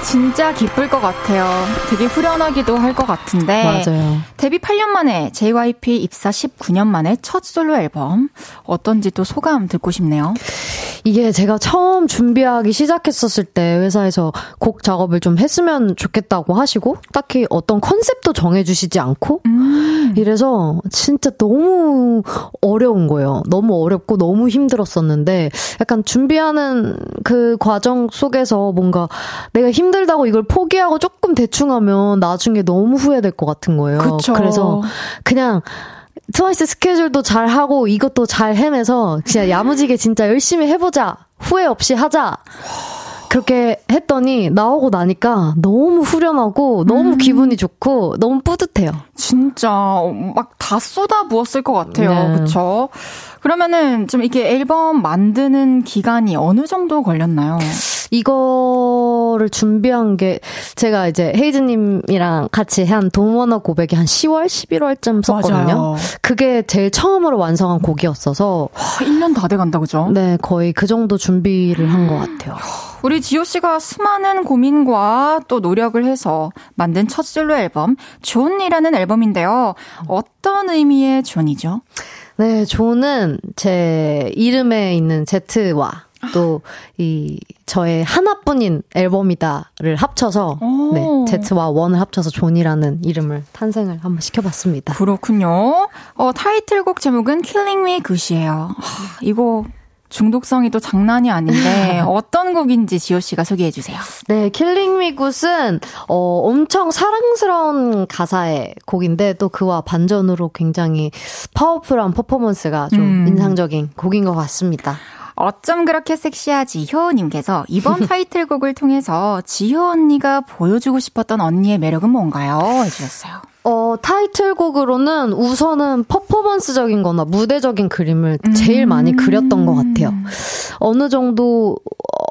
진짜 기쁠 것 같아요. 되게 후련하기도 할 것 같은데. 맞아요. 데뷔 8년 만에 JYP 입사 19년 만에 첫 솔로 앨범. 어떤지 또 소감 듣고 싶네요. 이게 제가 처음 준비하기 시작했었을 때 회사에서 곡 작업을 좀 했으면 좋겠다고 하시고 딱히 어떤 컨셉도 정해주시지 않고 음. 이래서 진짜 너무 어려운 거예요. 너무 어렵고 너무 힘들었었는데 약간 준비하는 그 과정 속에서 뭔가 내가 힘 들다고 이걸 포기하고 조금 대충 하면 나중에 너무 후회될 것 같은 거예요. 그쵸. 그래서 그냥 트와이스 스케줄도 잘 하고 이것도 잘 해내서 진짜 야무지게 진짜 열심히 해보자. 후회 없이 하자. 그렇게 했더니 나오고 나니까 너무 후련하고 너무 음. 기분이 좋고 너무 뿌듯해요. 진짜 막 다 쏟아 부었을 것 같아요. 네. 그렇죠? 그러면은 좀 이렇게 앨범 만드는 기간이 어느 정도 걸렸나요? 이거를 준비한 게 제가 이제 헤이즈님이랑 같이 한 동원어 고백이 한 10월, 11월쯤 썼거든요. 맞아요. 그게 제일 처음으로 완성한 곡이었어서 와, 1년 다 돼 간다 그죠? 네, 거의 그 정도 준비를 한 것 같아요. 우리 지효 씨가 수많은 고민과 또 노력을 해서 만든 첫 솔로 앨범 ZONE이라는 앨범인데요. 어떤 의미의 ZONE이죠? 네, ZONE은 제 이름에 있는 Z와 또 이 저의 하나뿐인 앨범이다를 합쳐서 네, Z와 one을 합쳐서 ZONE이라는 이름을 탄생을 한번 시켜봤습니다. 그렇군요. 어, 타이틀곡 제목은 Killing Me Good이에요. 하, 이거 중독성이 또 장난이 아닌데 [LAUGHS] 어떤 곡인지 지효 씨가 소개해 주세요. 네, Killing Me Good은 어 엄청 사랑스러운 가사의 곡인데 또 그와 반전으로 굉장히 파워풀한 퍼포먼스가 좀 음. 인상적인 곡인 것 같습니다. 어쩜 그렇게 섹시하지효님께서 이번 [LAUGHS] 타이틀곡을 통해서 지효 언니가 보여주고 싶었던 언니의 매력은 뭔가요? 해주셨어요. 어, 타이틀곡으로는 우선은 퍼포먼스적인 거나 무대적인 그림을 제일 음. 많이 그렸던 것 같아요. 어느 정도,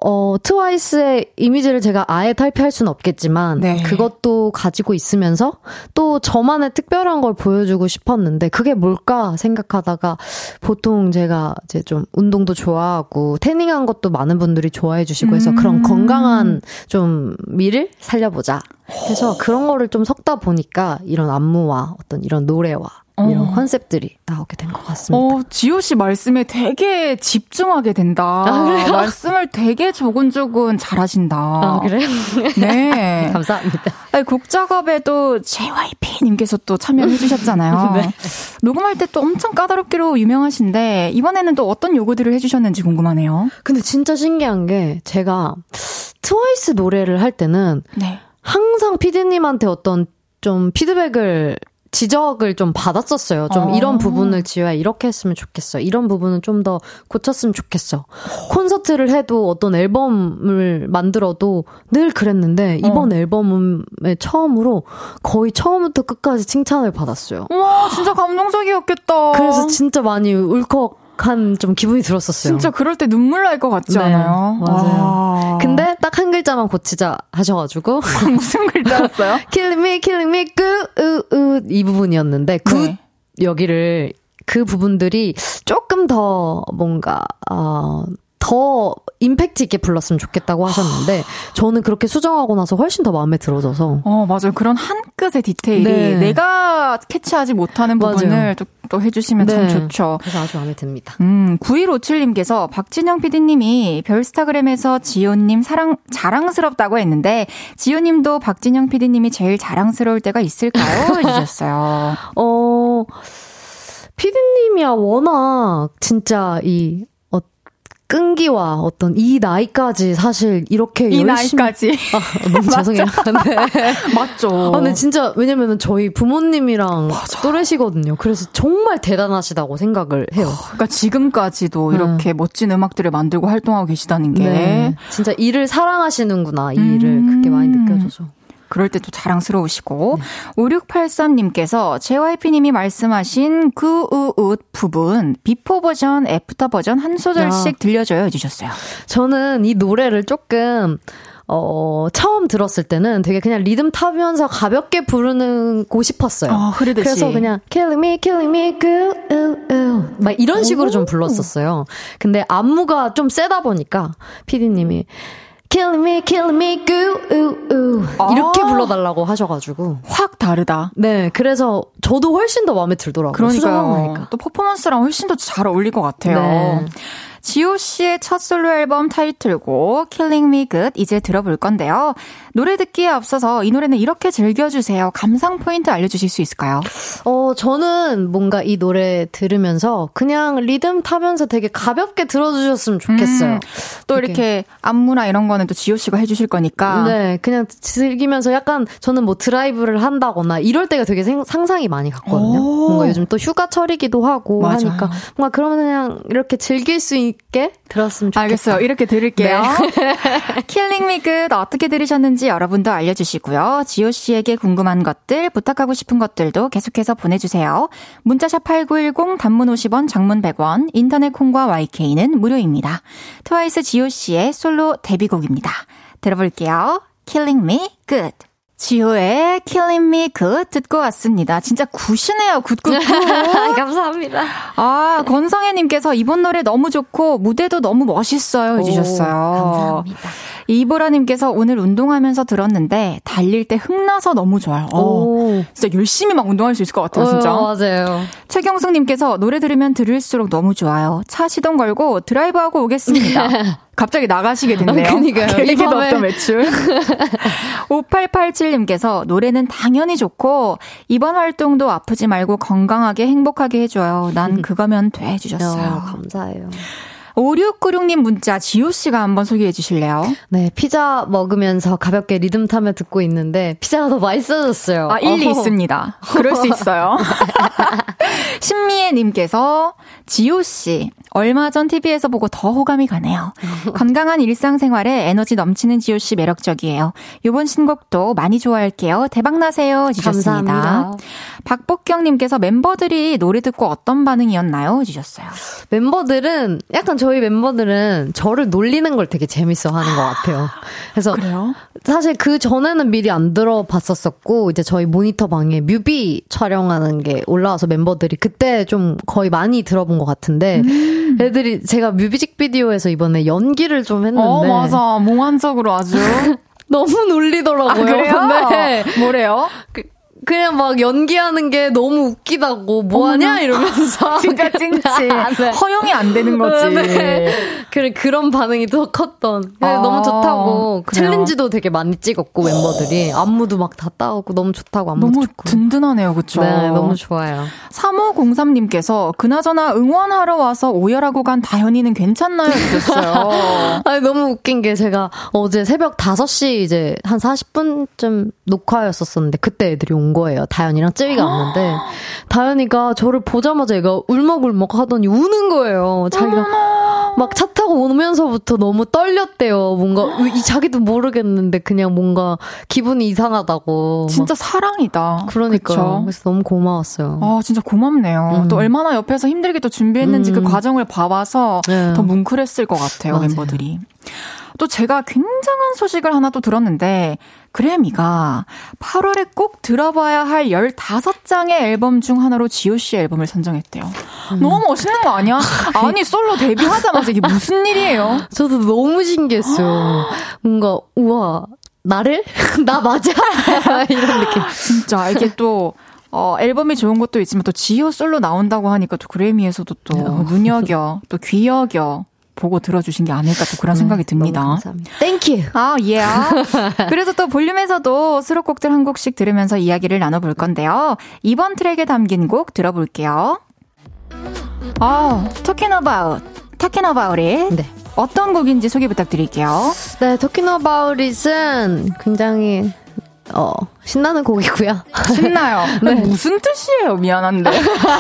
어, 트와이스의 이미지를 제가 아예 탈피할 수는 없겠지만, 네. 그것도 가지고 있으면서 또 저만의 특별한 걸 보여주고 싶었는데, 그게 뭘까 생각하다가 보통 제가 이제 좀 운동도 좋아하고, 태닝한 것도 많은 분들이 좋아해 주시고 해서 그런 음. 건강한 좀 미를 살려보자. 그래서 그런 거를 좀 섞다 보니까 이런 안무와 어떤 이런 노래와 이런 어. 컨셉들이 나오게 된 것 같습니다. 어, 지호 씨 말씀에 되게 집중하게 된다. 아, [LAUGHS] 말씀을 되게 조근조근 잘하신다. 아, 그래요? [LAUGHS] 네. [LAUGHS] 감사합니다. 아니, 곡 작업에도 JYP님께서 또 참여해 주셨잖아요. 네. 녹음할 때 또 엄청 까다롭기로 유명하신데, 이번에는 또 어떤 요구들을 해주셨는지 궁금하네요. 근데 진짜 신기한 게, 제가 트와이스 노래를 할 때는, 네. 항상 피디님한테 어떤 좀 피드백을 지적을 좀 받았었어요. 좀 어. 이런 부분을 지효야 이렇게 했으면 좋겠어. 이런 부분은 좀 더 고쳤으면 좋겠어. 콘서트를 해도 어떤 앨범을 만들어도 늘 그랬는데 이번 어. 앨범에 처음으로 거의 처음부터 끝까지 칭찬을 받았어요. 와 진짜 감동적이었겠다. 그래서 진짜 많이 울컥 한 좀 기분이 들었었어요. 진짜 그럴 때 눈물 날 것 같지 네, 않아요? 맞아요. 와. 근데 딱 한 글자만 고치자 하셔가지고 [LAUGHS] 무슨 글자였어요? [LAUGHS] killing me, killing me, good, 이 부분이었는데 good 네. 여기를 그 부분들이 조금 조금 더 뭔가, 어, 더 임팩트 있게 불렀으면 좋겠다고 하셨는데 저는 그렇게 수정하고 나서 훨씬 더 마음에 들어져서 어 맞아요 그런 한 끗의 디테일이 네. 내가 캐치하지 못하는 부분을 맞아요. 또, 또 해주시면 참 네. 좋죠. 그래서 아주 마음에 듭니다. 음, 9157님께서 박진영 PD님이 별스타그램에서 지효님 사랑, 자랑스럽다고 했는데, 지효님도 박진영 PD님이 제일 자랑스러울 때가 있을까요? [LAUGHS] 해주셨어요. 어, 피디님이야 워낙 진짜 이 어, 끈기와 어떤 이 나이까지 사실 이렇게 이 열심히 나이까지. [LAUGHS] 아, 너무 죄송해요. [LAUGHS] 네. [LAUGHS] 맞죠. 아, 근데 진짜 왜냐면은 저희 부모님이랑 또래시거든요. 그래서 정말 대단하시다고 생각을 해요. 그러니까 지금까지도 네. 이렇게 멋진 음악들을 만들고 활동하고 계시다는 게. 네. 진짜 일을 사랑하시는구나. 이 음. 일을 그렇게 많이 느껴져서. 그럴 때 또 자랑스러우시고 5683님께서 JYP님이 말씀하신 그 우웃 부분 비포 버전, 애프터 버전 한 소절씩 들려줘요 해주셨어요. 저는 이 노래를 조금 어, 처음 들었을 때는 되게 그냥 리듬 타면서 가볍게 부르고 싶었어요. 아, 흐르듯이. 그래서 그냥 killing me, killing me, good, ooh, ooh. 막 이런 식으로 좀 불렀었어요. 근데 안무가 좀 세다 보니까 피디님이 killing me, killing me, good, ooh, ooh. 이렇게 아. 불러달라고 하셔가지고. 확 다르다. 네, 그래서 저도 훨씬 더 마음에 들더라고요. 그러니까요. 나니까. 또 퍼포먼스랑 훨씬 더 잘 어울릴 것 같아요. 네. 지호 씨의 첫 솔로 앨범 타이틀곡 Killing Me Good 이제 들어볼 건데요. 노래 듣기에 앞서서 이 노래는 이렇게 즐겨주세요. 감상 포인트 알려주실 수 있을까요? 어, 저는 뭔가 이 노래 들으면서 그냥 리듬 타면서 되게 가볍게 들어주셨으면 좋겠어요. 음, 또 되게. 이렇게 안무나 이런 거는 또 지호 씨가 해주실 거니까. 네, 그냥 즐기면서 약간 저는 뭐 드라이브를 한다거나 이럴 때가 되게 생- 상상이 많이 갔거든요. 오. 뭔가 요즘 또 휴가철이기도 하고 맞아요. 하니까 뭔가 그러면 그냥 이렇게 즐길 수 있게 들었으면 좋겠다. 알겠어요. 이렇게 들을게요. [LAUGHS] Killing Me Good 어떻게 들으셨는지 여러분도 알려주시고요. 지호 씨에게 궁금한 것들, 부탁하고 싶은 것들도 계속해서 보내주세요. 문자샵 8910, 단문 50원, 장문 100원, 인터넷 콩과 YK는 무료입니다. 트와이스 지효 씨의 솔로 데뷔곡입니다. 들어볼게요. Killing Me Good. 지효의 Killing Me Good 듣고 왔습니다. 진짜 굿이네요. 굿굿굿. [LAUGHS] 감사합니다. 아, 권성혜님께서 이번 노래 너무 좋고 무대도 너무 멋있어요 해주셨어요. 감사합니다. 이보라님께서 오늘 운동하면서 들었는데 달릴 때 흥나서 너무 좋아요. 어, 오, 진짜 열심히 막 운동할 수 있을 것 같아요, 진짜. 어, 맞아요. 최경숙님께서 노래 들으면 들을수록 너무 좋아요. 차 시동 걸고 드라이브하고 오겠습니다. [LAUGHS] 갑자기 나가시게 됐네요. 아, 그러니까요. 계획에도 이 밤에. 없던 매출. [LAUGHS] 5887님께서 노래는 당연히 좋고 이번 활동도 아프지 말고 건강하게 행복하게 해줘요. 난 그거면 돼 어, 해주셨어요. 감사해요. 5696님 문자 지호 씨가 한번 소개해 주실래요? 네, 피자 먹으면서 가볍게 리듬 타며 듣고 있는데 피자가 더 맛있어졌어요. 아, 일리 어허. 있습니다. 그럴 수 있어요. 신미애 님께서 지호 씨 얼마 전 TV에서 보고 더 호감이 가네요. [LAUGHS] 건강한 일상생활에 에너지 넘치는 지호 씨 매력적이에요. 요번 신곡도 많이 좋아할게요. 대박 나세요. 주셨습니다. 감사합니다. 박복경 님께서 멤버들이 노래 듣고 어떤 반응이었나요? 주셨어요. 멤버들은 약간 저희 멤버들은 저를 놀리는 걸 되게 재밌어 하는 것 같아요. [GASPS] 그래서 그래요? 사실 그 전에는 미리 안 들어봤었었고 이제 저희 모니터 방에 뮤비 촬영하는 게 올라와서 멤버들이 그때 좀 거의 많이 들어본 것 같은데 음. 애들이 제가 뮤직비디오에서 이번에 연기를 좀 했는데 어, 맞아. 몽환적으로 아주. [LAUGHS] 너무 놀리더라고요. 아, 그래요? 네. 뭐래요? 그 냥 막 연기하는 게 너무 웃기다고 뭐하냐. 이러면서 [LAUGHS] 진짜 찐치. 네. 허용이 안 되는 거지. 네. 그래 그런 반응이 더 컸던. 네, 아, 너무 좋다고 그래요? 챌린지도 되게 많이 찍었고 멤버들이 안무도 막 다 따오고 너무 좋다고 안무 너무 좋고. 든든하네요, 그쵸? 네, 너무 좋아요. 3503님께서 그나저나 응원하러 와서 오열하고 간 다현이는 괜찮나요? 주셨어요. [LAUGHS] 아니, 너무 웃긴 게 제가 어제 새벽 5시 이제 한 40분쯤 녹화였었었는데 그때 애들이 온 거예요. 다현이랑 쯔위가 왔는데 [GASPS] 다현이가 저를 보자마자 얘가 울먹울먹 하더니 우는 거예요. 자기가 막 차 타고 오면서부터 너무 떨렸대요. 뭔가 이 자기도 모르겠는데 그냥 뭔가 기분이 이상하다고. 진짜 사랑이다. 그러니까? 그래서 너무 고마웠어요. 아, 진짜 고맙네요. 음. 또 얼마나 옆에서 힘들게 또 준비했는지 그 음. 과정을 봐와서 네. 더 뭉클했을 것 같아요, 맞아요. 멤버들이. 또 제가 굉장한 소식을 하나 또 들었는데, 그래미가 8월에 꼭 들어봐야 할 15장의 앨범 중 하나로 지효 씨 앨범을 선정했대요. 음. 너무 멋있는 거 아니야? 아니, 솔로 데뷔하자마자 이게 무슨 일이에요? 저도 너무 신기했어요. [GASPS] 뭔가, 우와, 나를? [LAUGHS] 나 맞아? [LAUGHS] 이런 느낌. 진짜, 이게 또, 어, 앨범이 좋은 것도 있지만 또 지효 솔로 나온다고 하니까 또 그래미에서도 또 네. 눈여겨, 또 귀여겨. 보고 들어주신 게 아닐까 또 그런 음, 생각이 듭니다. 감사합니다. Thank you. 아, 예. 그래서 또 볼륨에서도 수록곡들 한 곡씩 들으면서 이야기를 나눠볼 건데요. 이번 트랙에 담긴 곡 들어볼게요. 아, Talking About, Talking About It. 네. 어떤 곡인지 소개 부탁드릴게요. 네, Talking About It은 굉장히 어, 신나는 곡이고요. 신나요. [LAUGHS] 네. 무슨 뜻이에요? 미안한데.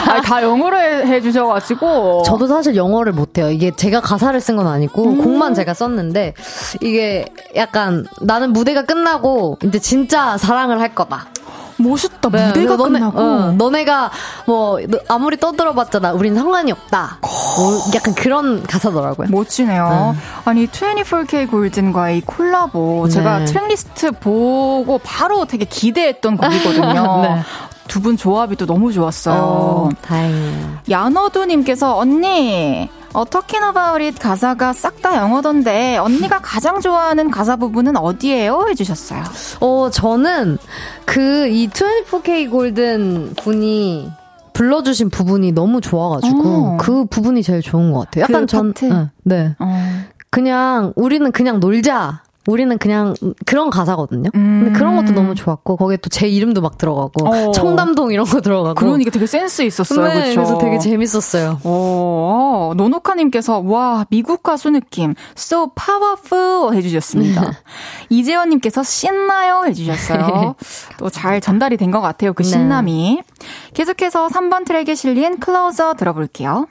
아니, 다 영어로 해, 주셔가지고 저도 사실 영어를 못해요. 이게 제가 가사를 쓴 건 아니고, 음. 곡만 제가 썼는데, 이게 약간 나는 무대가 끝나고, 이제 진짜 사랑을 할 거다. 멋있다. 네, 무대가 너네, 끝나고. 어, 너네가 뭐 아무리 떠들어봤자. 우린 상관이 없다. 뭐 약간 그런 가사더라고요. 멋지네요. 네. 아니 24kGoldn과의 콜라보 네. 제가 tracklist 보고 바로 되게 기대했던 곡이거든요. [LAUGHS] 네. 두분 조합이 또 너무 좋았어요. 어, 다행이에요. 야너두님께서 언니 어, Talkin' About 가사가 싹 다 영어던데 언니가 가장 좋아하는 가사 부분은 어디예요? 해주셨어요. 어 저는 그 이 24K 골든 분이 불러주신 부분이 너무 좋아가지고 어. 그 부분이 제일 좋은 것 같아요. 약간 그전 네. 어. 그냥 우리는 그냥 놀자 우리는 그냥 그런 가사거든요. 음. 근데 그런 것도 너무 좋았고 거기에 또 제 이름도 막 들어가고 어. 청담동 이런 거 들어가고 그러니까 되게 센스 있었어요. 네, 그래서 되게 재밌었어요. 어, 노노카님께서 와 미국 가수 느낌 so powerful 해주셨습니다. [LAUGHS] 이재원님께서 신나요 해주셨어요. 또 잘 전달이 된 것 같아요 그 네. 신남이. 네. 계속해서 3번 트랙에 실린 클로저 들어볼게요.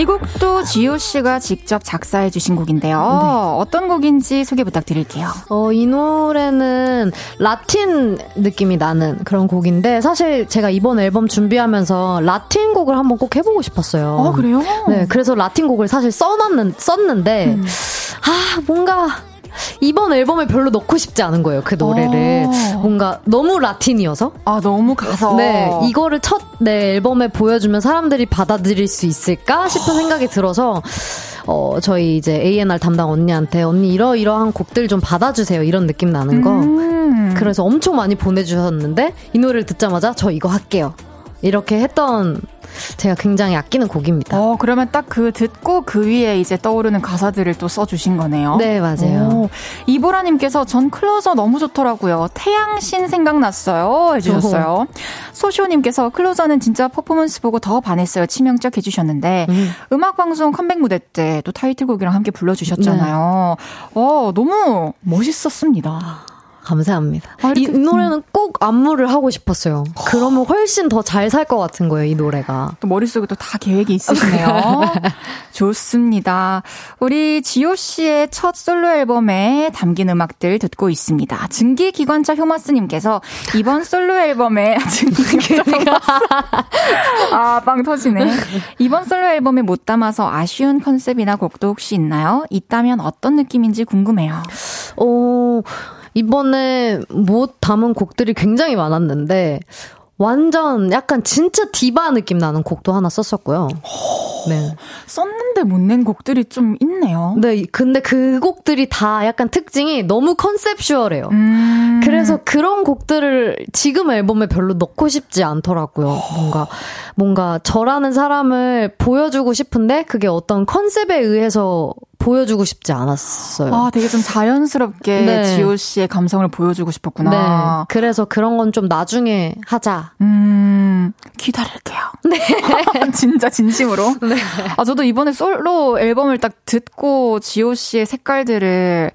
이 곡도 지효 씨가 직접 작사해 주신 곡인데요. 네. 어떤 곡인지 소개 부탁드릴게요. 어, 이 노래는 라틴 느낌이 나는 그런 곡인데 사실 제가 이번 앨범 준비하면서 라틴 곡을 한번 꼭 해보고 싶었어요. 어, 그래요? 네, 그래서 라틴 곡을 사실 써놨는, 썼는데, 음. 아, 뭔가 이번 앨범에 별로 넣고 싶지 않은 거예요. 그 노래를 어. 뭔가 너무 라틴이어서 아 너무 가서 네 이거를 첫 내 앨범에 보여주면 사람들이 받아들일 수 있을까 싶은 생각이 들어서 어 저희 이제 A&R 담당 언니한테 언니 이러이러한 곡들 좀 받아주세요 이런 느낌 나는 거 음. 그래서 엄청 많이 보내주셨는데 이 노래를 듣자마자 저 이거 할게요 이렇게 했던 제가 굉장히 아끼는 곡입니다. 어, 그러면 딱 그 듣고 그 위에 이제 떠오르는 가사들을 또 써주신 거네요. 네, 맞아요. 이보라님께서 전 클로저 너무 좋더라고요. 태양신 생각났어요. 해주셨어요. 소쇼님께서 클로저는 진짜 퍼포먼스 보고 더 반했어요. 치명적 해주셨는데, 음. 음악방송 컴백 무대 때 또 타이틀곡이랑 함께 불러주셨잖아요. 네. 어, 너무 멋있었습니다. 감사합니다. 아, 이 노래는 꼭 안무를 하고 싶었어요. 그러면 훨씬 더 잘 살 것 같은 거예요, 이 노래가. 또 머릿속에 또 다 계획이 있으시네요. [LAUGHS] 좋습니다. 우리 지효 씨의 첫 솔로 앨범에 담긴 음악들 듣고 있습니다. 증기 기관차 효마스님께서 이번 솔로 앨범에 [LAUGHS] 증기 기관차 아, 빵 터지네. 이번 솔로 앨범에 못 담아서 아쉬운 컨셉이나 곡도 혹시 있나요? 있다면 어떤 느낌인지 궁금해요. 어, 이번에 못 담은 곡들이 굉장히 많았는데 완전 약간 진짜 디바 느낌 나는 곡도 하나 썼었고요. 네. 썼는데 못 낸 곡들이 좀 있네요. 네, 근데 그 곡들이 다 약간 특징이 너무 컨셉슈얼해요. 음. 그래서 그런 곡들을 지금 앨범에 별로 넣고 싶지 않더라고요. 뭔가, 뭔가 저라는 사람을 보여주고 싶은데 그게 어떤 컨셉에 의해서 보여주고 싶지 않았어요. 아, 되게 좀 자연스럽게 네. 지호 씨의 감성을 보여주고 싶었구나. 네. 그래서 그런 건 좀 나중에 하자. 음, 기다릴게요. 네. [LAUGHS] 진짜 진심으로. [LAUGHS] 네. 아, 저도 이번에 솔로 앨범을 딱 듣고 지호 씨의 색깔들을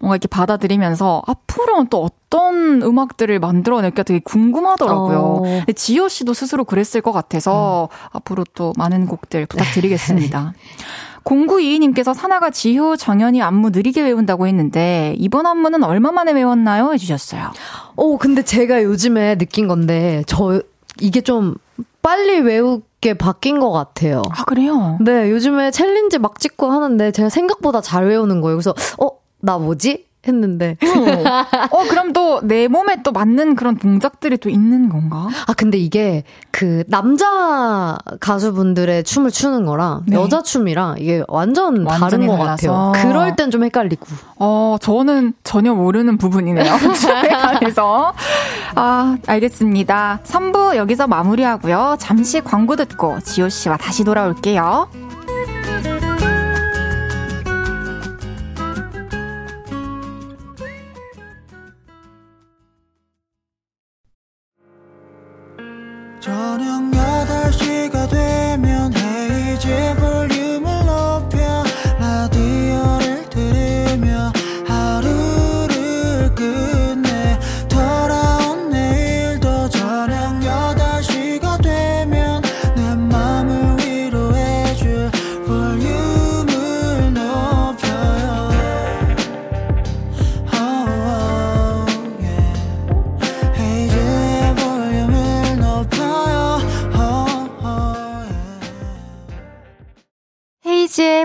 뭔가 이렇게 받아들이면서 앞으로는 또 어떤 음악들을 만들어낼까 되게 궁금하더라고요. 어. 지호 씨도 스스로 그랬을 것 같아서 음. 앞으로 또 많은 곡들 부탁드리겠습니다. [LAUGHS] 0922님께서 사나가 지효 정연이 안무 느리게 외운다고 했는데 이번 안무는 얼마 만에 외웠나요? 해주셨어요. 오, 근데 제가 요즘에 느낀 건데 저 이게 좀 빨리 외우게 바뀐 것 같아요. 아, 그래요? 네, 요즘에 챌린지 막 찍고 하는데 제가 생각보다 잘 외우는 거예요. 그래서, 어, 나 뭐지? 했는데. 어, 그럼 또 내 몸에 또 맞는 그런 동작들이 또 있는 건가? 아, 근데 이게 그 남자 가수분들의 춤을 추는 거랑 네. 여자 춤이랑 이게 완전 다른 것 달라서. 같아요. 그럴 땐 좀 헷갈리고. 어, 저는 전혀 모르는 부분이네요. [LAUGHS] 춤에 관해서. 아, 알겠습니다. 3부 여기서 마무리하고요. 잠시 광고 듣고 지호 씨와 다시 돌아올게요. 저녁 8시가 되면 헤이즈 볼륨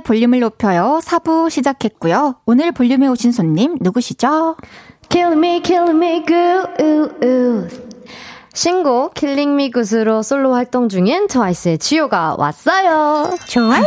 볼륨을 높여요. 4부 시작했고요. 오늘 볼륨에 오신 손님 누구시죠? Kill me, kill me good. 신곡 Killing Me Good으로 솔로 활동 중인 트와이스의 지효가 왔어요. 좋아요.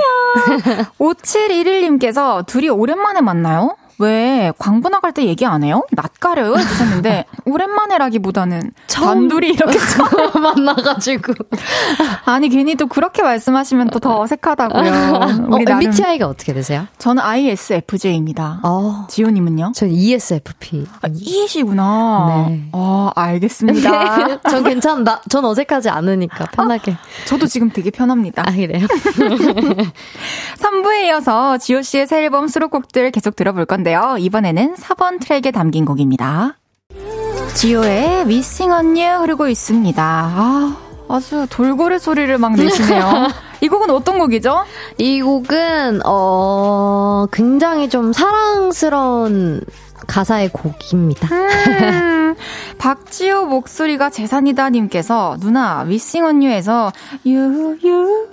[LAUGHS] 5711님께서 둘이 오랜만에 만나요? 왜 광고 나갈 때 얘기 안 해요? 낯가려요? 해주셨는데 [LAUGHS] 오랜만에라기보다는 단둘이 이렇게 처음 [LAUGHS] 만나가지고. [LAUGHS] 아니 괜히 또 그렇게 말씀하시면 또 더 어색하다고요. 어, 우리 나름 MBTI가 어떻게 되세요? 저는 ISFJ입니다. 어, 지호님은요? 전 ESFP. 아, E시구나. 네. 어, 알겠습니다. 전 괜찮다. 전 어색하지 않으니까 편하게. 저도 지금 되게 편합니다. 아, 그래요? 3부에 이어서 지호 씨의 새 앨범 수록곡들 계속 들어볼 건데 요. 이번에는 4번 트랙에 담긴 곡입니다. 지호의 Missing on You 흐르고 있습니다. 아, 아주 돌고래 소리를 막 내시네요. [LAUGHS] 이 곡은 어떤 곡이죠? 이 곡은, 어, 굉장히 좀 사랑스러운 가사의 곡입니다. 음, 박지호 목소리가 재산이다 님께서 누나 You에서 You You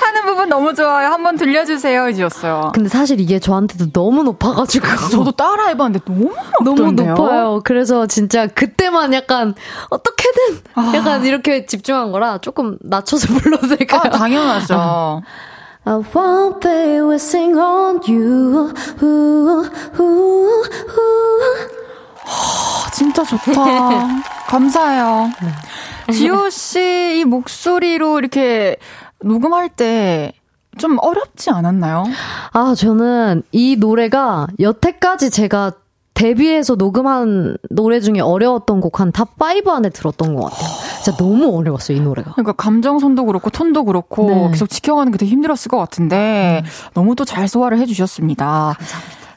하는 부분 너무 좋아요. 한번 들려주세요 해주셨어요. 근데 사실 이게 저한테도 너무 높아가지고. 저도 따라 해봤는데 너무 너무 높던데요? 높아요. 그래서 진짜 그때만 약간 어떻게든 약간 이렇게 집중한 거라 조금 낮춰서 불러도 될까요? 아, 당연하죠. I won't be wishing on you. Ooh, ooh, ooh. 진짜 좋다. [LAUGHS] 감사해요. 지호 씨 이 목소리로 이렇게 녹음할 때 좀 어렵지 않았나요? 아, 저는 이 노래가 여태까지 제가 데뷔해서 녹음한 노래 중에 어려웠던 곡 한 top 5 안에 들었던 것 같아요. 진짜 너무 어려웠어요, 이 노래가. 그러니까 감정선도 그렇고 톤도 그렇고 네. 계속 지켜가는 게 되게 힘들었을 것 같은데 너무 또 잘 소화를 해주셨습니다.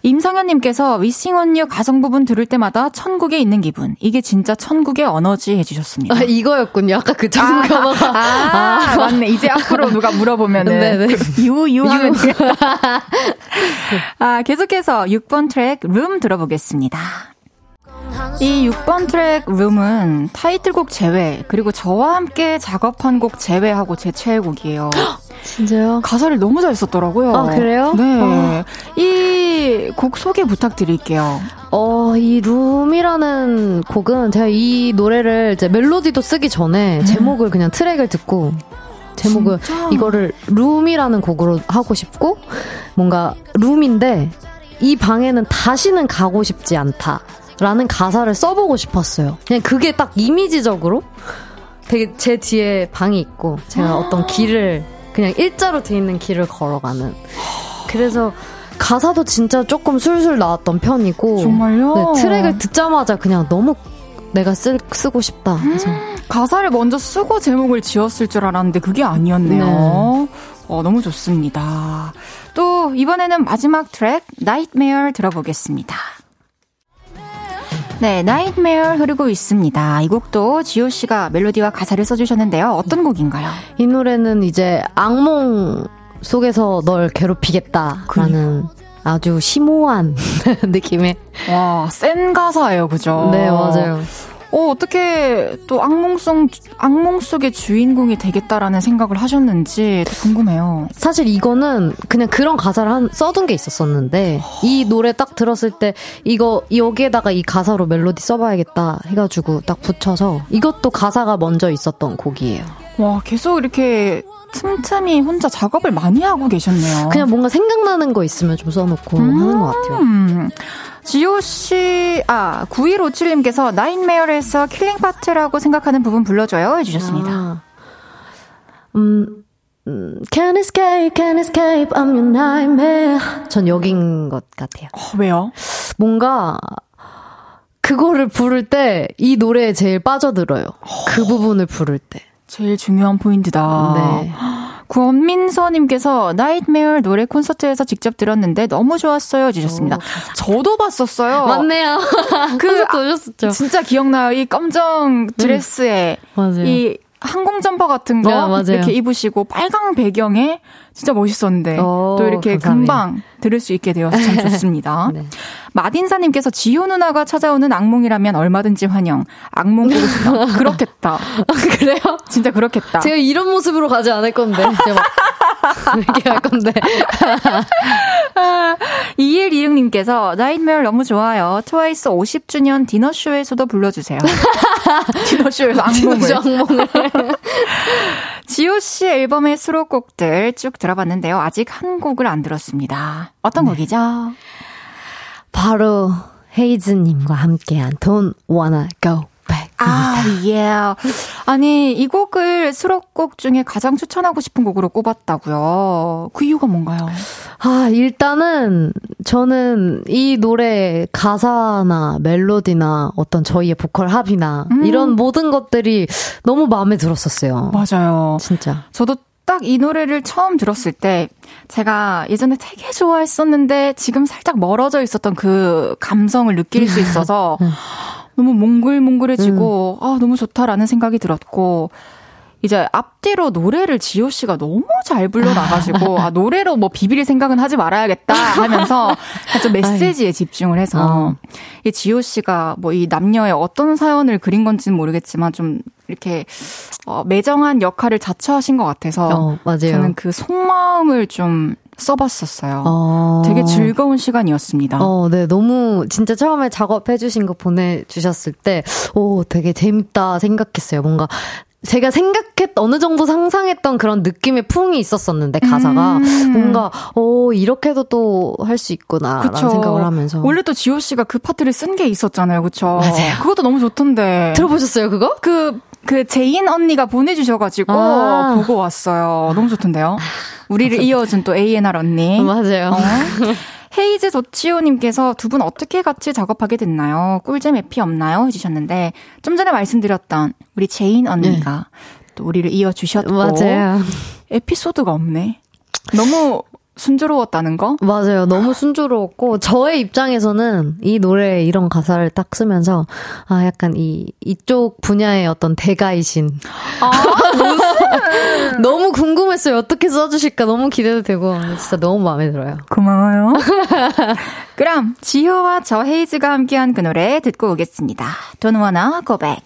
임성현님께서 Wishing On You 가성 부분 들을 때마다 천국에 있는 기분. 이게 진짜 천국의 언어지 해주셨습니다. 아, 이거였군요. 아까 그 천국 언어가. 아, 맞네. 이제 앞으로 누가 물어보면은. 네네. 유, 유 하면 돼. 아, 계속해서 6번 트랙 룸 들어보겠습니다. 이 6번 트랙 Room은 타이틀곡 제외, 그리고 저와 함께 작업한 곡 제외하고 제 최애곡이에요. [GASPS] 진짜요? 가사를 너무 잘 썼더라고요. 아, 그래요? 네. 이곡 소개 부탁드릴게요. 어, 이 Room이라는 곡은 제가 이 노래를 이제 멜로디도 쓰기 전에 제목을 그냥 트랙을 듣고 제목을 진짜? 이거를 룸이라는 곡으로 하고 싶고 뭔가 룸인데 이 방에는 다시는 가고 싶지 않다. 라는 가사를 써보고 싶었어요. 그냥 그게 딱 이미지적으로 되게 제 뒤에 방이 있고 제가 어떤 길을 그냥 일자로 돼 있는 길을 걸어가는. 그래서 가사도 진짜 조금 술술 나왔던 편이고. 정말요? 네, 트랙을 듣자마자 그냥 너무 내가 쓰, 쓰고 싶다. 그래서 가사를 먼저 쓰고 제목을 지었을 줄 알았는데 그게 아니었네요. 네. 어, 너무 좋습니다. 또 이번에는 마지막 트랙 Nightmare 들어보겠습니다. 네, Nightmare 흐르고 있습니다. 이 곡도 지효 씨가 멜로디와 가사를 써주셨는데요. 어떤 곡인가요? 이 노래는 이제 악몽 속에서 널 괴롭히겠다라는 아주 심오한 [LAUGHS] 느낌의 와, 센 가사예요, 그죠? 네 맞아요. 어, 어떻게 또 악몽 속, 악몽 속의 주인공이 되겠다라는 생각을 하셨는지 궁금해요. 사실 이거는 그냥 그런 가사를 한, 써둔 게 있었었는데, 이 노래 딱 들었을 때, 이거, 여기에다가 이 가사로 멜로디 써봐야겠다 해가지고 딱 붙여서, 이것도 가사가 먼저 있었던 곡이에요. 와, 계속 이렇게 틈틈이 혼자 작업을 많이 하고 계셨네요. 그냥 뭔가 생각나는 거 있으면 좀 써놓고 음. 하는 것 같아요. 음. 지효 씨, 아, 9157님께서 Nightmare에서 killing part라고 생각하는 부분 불러줘요 해주셨습니다. 아. 음, 음, Can't escape, can't escape, I'm your nightmare. 전 여긴 것 같아요. 어, 왜요? 뭔가, 그거를 부를 때, 이 노래에 제일 빠져들어요. 그 부분을 부를 때. 제일 중요한 포인트다. 네. [GASPS] 구원민서님께서 Nightmare 노래 콘서트에서 직접 들었는데 너무 좋았어요 해주셨습니다. 저도 봤었어요. 맞네요. [LAUGHS] 그 그, 오셨었죠. 진짜 기억나요. 이 검정 드레스에 맞아요. 이 항공 점퍼 같은 거 네. 이렇게 입으시고 빨강 배경에 진짜 멋있었는데 오, 또 이렇게 감사합니다. 금방 들을 수 있게 되어서 참 [LAUGHS] 좋습니다. 네. 마딘사님께서 지효 누나가 찾아오는 악몽이라면 얼마든지 환영. 악몽 보고 싶다. [LAUGHS] 그렇겠다. 그래요? 진짜 그렇겠다. 제가 이런 모습으로 가지 않을 건데. 제가 막 [LAUGHS] 이렇게 할 건데. 2126님께서 Nightmare 너무 좋아요. 트와이스 50주년 디너쇼에서도 불러주세요. 디너쇼에서 악몽을. 악몽을. 지효 씨 앨범의 수록곡들 쭉 들어봤는데요. 아직 한 곡을 안 들었습니다. 어떤 곡이죠? 바로 헤이즈님과 함께한 Don't Wanna Go Back. 아, 예. 아니, 이 곡을 수록곡 중에 가장 추천하고 싶은 곡으로 꼽았다고요. 그 이유가 뭔가요? 아, 일단은 저는 이 노래 가사나 멜로디나 어떤 저희의 보컬 합이나 음. 이런 모든 것들이 너무 마음에 들었었어요. 맞아요. 진짜. 저도 딱 이 노래를 처음 들었을 때 제가 예전에 되게 좋아했었는데 지금 살짝 멀어져 있었던 그 감성을 느낄 수 있어서 [LAUGHS] 너무 몽글몽글해지고 아 너무 좋다라는 생각이 들었고 이제 앞뒤로 노래를 지호 씨가 너무 잘 불러 나가지고 [LAUGHS] 아 노래로 뭐 비빌 생각은 하지 말아야겠다 하면서 [LAUGHS] 좀 메시지에 집중을 해서 어. 이 지호 씨가 뭐 이 남녀의 어떤 사연을 그린 건지는 모르겠지만 좀 이렇게 어, 매정한 역할을 자처하신 것 같아서 어, 맞아요. 저는 그 속마음을 좀 써봤었어요. 어. 되게 즐거운 시간이었습니다. 어, 네, 너무, 진짜 처음에 작업해주신 거 보내주셨을 때, 오, 되게 재밌다 생각했어요. 뭔가, 제가 생각했, 어느 정도 상상했던 그런 느낌의 풍이 있었었는데, 가사가. 음. 뭔가, 오, 이렇게도 또 할 수 있구나, 라는 그쵸. 생각을 하면서. 원래 또 지효 씨가 그 파트를 쓴 게 있었잖아요, 그쵸? 맞아요. 그것도 너무 좋던데. 들어보셨어요, 그거? 그, 그 제인 언니가 보내주셔가지고 아. 보고 왔어요. 너무 좋던데요. 우리를 이어준 또 A&R 언니. 맞아요. 어? [LAUGHS] 헤이즈 도치오님께서 두 분 어떻게 같이 작업하게 됐나요? 꿀잼 에피 없나요? 해주셨는데 좀 전에 말씀드렸던 우리 제인 언니가 또 우리를 이어주셨고 맞아요. 에피소드가 없네. 너무 순조로웠다는 거? 맞아요. 너무 순조로웠고, 저의 입장에서는 이 노래에 이런 가사를 딱 쓰면서, 아, 약간 이, 이쪽 분야의 어떤 대가이신. 아, [LAUGHS] 무슨? [LAUGHS] 너무 궁금했어요. 어떻게 써주실까 너무 기대도 되고, 진짜 너무 마음에 들어요. 고마워요. [LAUGHS] 그럼 지효와 저 헤이즈가 함께한 그 노래 듣고 오겠습니다. Don't wanna go back.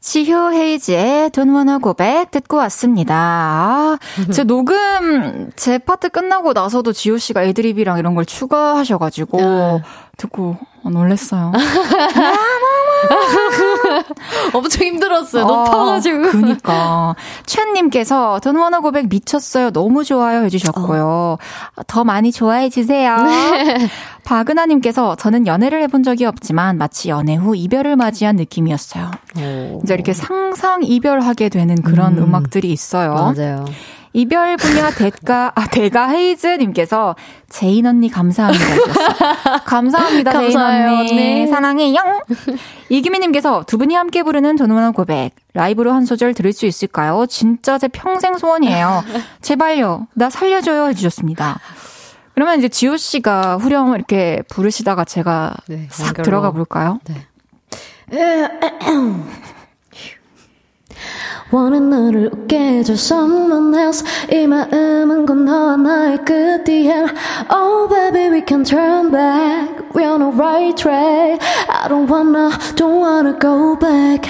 지효 헤이즈의 Don't wanna go back 듣고 왔습니다. 아, 제 [LAUGHS] 녹음 제 파트 끝나고 나서도 지효 씨가 애드립이랑 이런 걸 추가하셔가지고 네. 듣고 어, 놀랬어요. [LAUGHS] 엄청 힘들었어요. 아, 높아가지고. 그니까. 최님께서 돈원어 고백 미쳤어요. 너무 좋아요. 해주셨고요. 더 많이 좋아해 주세요. [LAUGHS] 박은하님께서 저는 연애를 해본 적이 없지만 마치 연애 후 이별을 맞이한 느낌이었어요. 이제 이렇게 상상 이별하게 되는 그런 음. 악들이 있어요. 맞아요. 이별 분야 대가, 아, 대가 헤이즈 님께서 제인 언니 감사합니다. 감사합니다, 제인 언니. 언니. 사랑해요. 이기민 님께서 두 분이 함께 부르는 Don't Wanna Go Back. 라이브로 한 소절 들을 수 있을까요? 진짜 제 평생 소원이에요. 제발요. 나 살려줘요. 해 주셨습니다. 그러면 이제 지효 씨가 후렴 이렇게 부르시다가 제가 네, 싹 연결로. 들어가 볼까요? 원한 너를 웃게 해줄 someone else 이 마음은 곧 너와 나의 끝이야 Oh baby we can turn back we're on the right track. I don't wanna, don't wanna go back.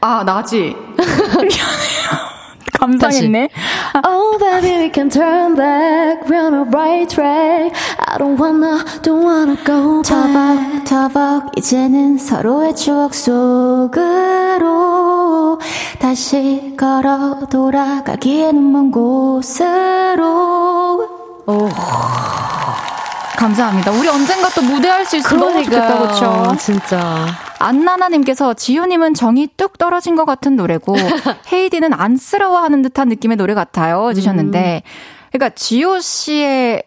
아, 나지. [LAUGHS] 미안해요. [LAUGHS] 감상했네. Oh baby, we can turn back. We're on the right track. I don't wanna, don't wanna go back. 터벅터벅 이제는 서로의 추억 속으로 다시 걸어 돌아가기에는 먼 곳으로 오. 감사합니다. 우리 언젠가 또 무대할 수 있으면 너무 좋겠다, 그쵸? 진짜. 안나나님께서 지효님은 정이 뚝 떨어진 것 같은 노래고 [LAUGHS] 헤이디는 안쓰러워하는 듯한 느낌의 노래 같아요. 해주셨는데 그러니까 지효 씨의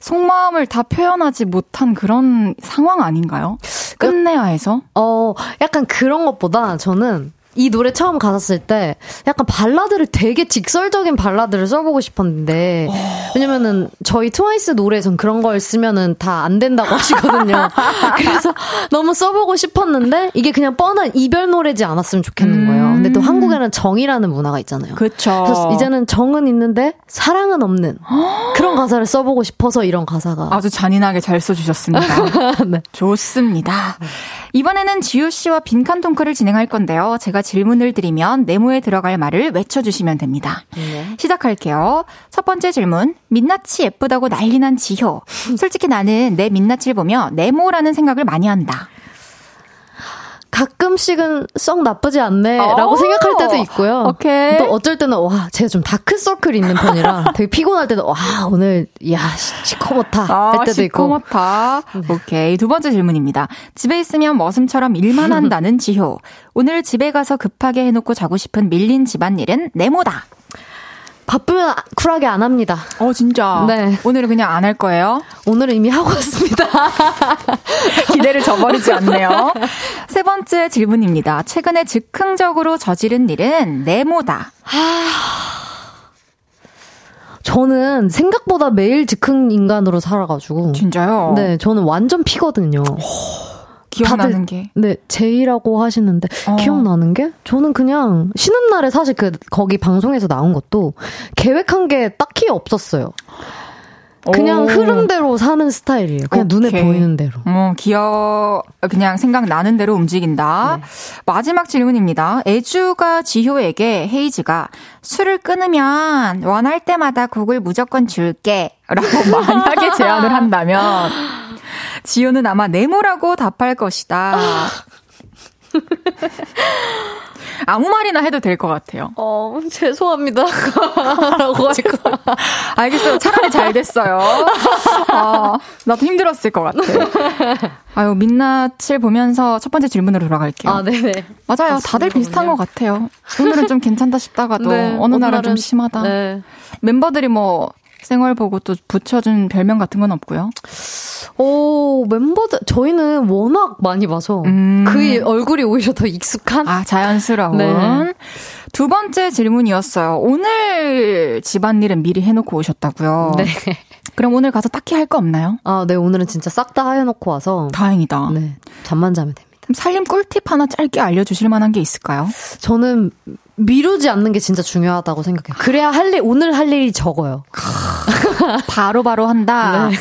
속마음을 다 표현하지 못한 그런 상황 아닌가요? 끝내야 해서? 어, 약간 그런 것보다 저는 이 노래 처음 가사 쓸 때 약간 발라드를 되게 직설적인 발라드를 써보고 싶었는데 왜냐면은 저희 트와이스 노래에선 그런 걸 쓰면은 다 안 된다고 하시거든요. [LAUGHS] 그래서 너무 써보고 싶었는데 이게 그냥 뻔한 이별 노래지 않았으면 좋겠는 거예요. 근데 또 한국에는 정이라는 문화가 있잖아요. 그쵸. 그래서 이제는 정은 있는데 사랑은 없는 [GASPS] 그런 가사를 써보고 싶어서 이런 가사가 아주 잔인하게 잘 써주셨습니다. [LAUGHS] 네. 좋습니다. 이번에는 지효 씨와 빈칸 토크를 진행할 건데요. 제가 질문을 드리면 네모에 들어갈 말을 외쳐주시면 됩니다. 시작할게요. 첫 번째 질문. 민낯이 예쁘다고 난리난 지효. 솔직히 나는 내 민낯을 보며 네모라는 생각을 많이 한다. 가끔씩은 썩 나쁘지 않네라고 오! 생각할 때도 있고요. 오케이. 또 어쩔 때는 와 제가 좀 다크 서클 있는 편이라 [LAUGHS] 되게 피곤할 때도 와 오늘 야 시- 시커멓다 할 때도 있고. 네. 시커멓다. 오케이. 두 번째 질문입니다. 집에 있으면 머슴처럼 일만 [LAUGHS] 한다는 지효. 오늘 집에 가서 급하게 해놓고 자고 싶은 밀린 집안일은 네모다. 바쁘면 아- 쿨하게 안 합니다. 어, 진짜. 네. 오늘은 그냥 안 할 거예요. 오늘은 이미 하고 왔습니다. [LAUGHS] 기대를 저버리지 않네요. 세 번째 질문입니다. 최근에 즉흥적으로 저지른 일은 네모다. 저는 생각보다 매일 즉흥 인간으로 살아가지고. 진짜요? 네, 저는 완전 피거든요. 기억나는 게. 네, 제이라고 하시는데 어. 기억나는 게 저는 그냥 쉬는 날에 사실 그 거기 방송에서 나온 것도 계획한 게 딱히 없었어요. 그냥 오. 흐름대로 사는 스타일이에요. 그냥 눈에 오케이. 보이는 대로. 어, 기억, 그냥 생각나는 대로 움직인다. 마지막 질문입니다. 애주가 지효에게 헤이즈가 술을 끊으면 원할 때마다 곡을 무조건 줄게. 라고 [LAUGHS] 만약에 제안을 한다면, 지효는 아마 네모라고 답할 것이다. [LAUGHS] 아무 말이나 해도 될 것 같아요. 어, 죄송합니다. 라고 [LAUGHS] 할까. 알겠어요. 차라리 잘 됐어요. 아, 나도 힘들었을 것 같아. 아유, 민낯을 보면서 첫 번째 질문으로 돌아갈게요. 아, 네네. 맞아요. 다들 비슷한 것 같아요. 오늘은 좀 괜찮다 싶다가도 네, 어느 날은 좀 심하다. 네. 멤버들이 뭐 생활 보고 또 붙여준 별명 같은 건 없고요. 오, 멤버들, 저희는 워낙 많이 봐서 음. 그 얼굴이 오히려 더 익숙한? 아, 자연스러운. 네. 두 번째 질문이었어요. 오늘 집안일은 미리 해놓고 오셨다고요. 네. 그럼 오늘 가서 딱히 할 거 없나요? 아, 네, 오늘은 진짜 싹 다 해놓고 와서. 다행이다. 네, 잠만 자면 됩니다. 살림 꿀팁 하나 짧게 알려주실 만한 게 있을까요? 저는 미루지 않는 게 진짜 중요하다고 생각해요. 그래야 할 일, 오늘 할 일이 적어요. [LAUGHS] 바로 바로 한다. 네.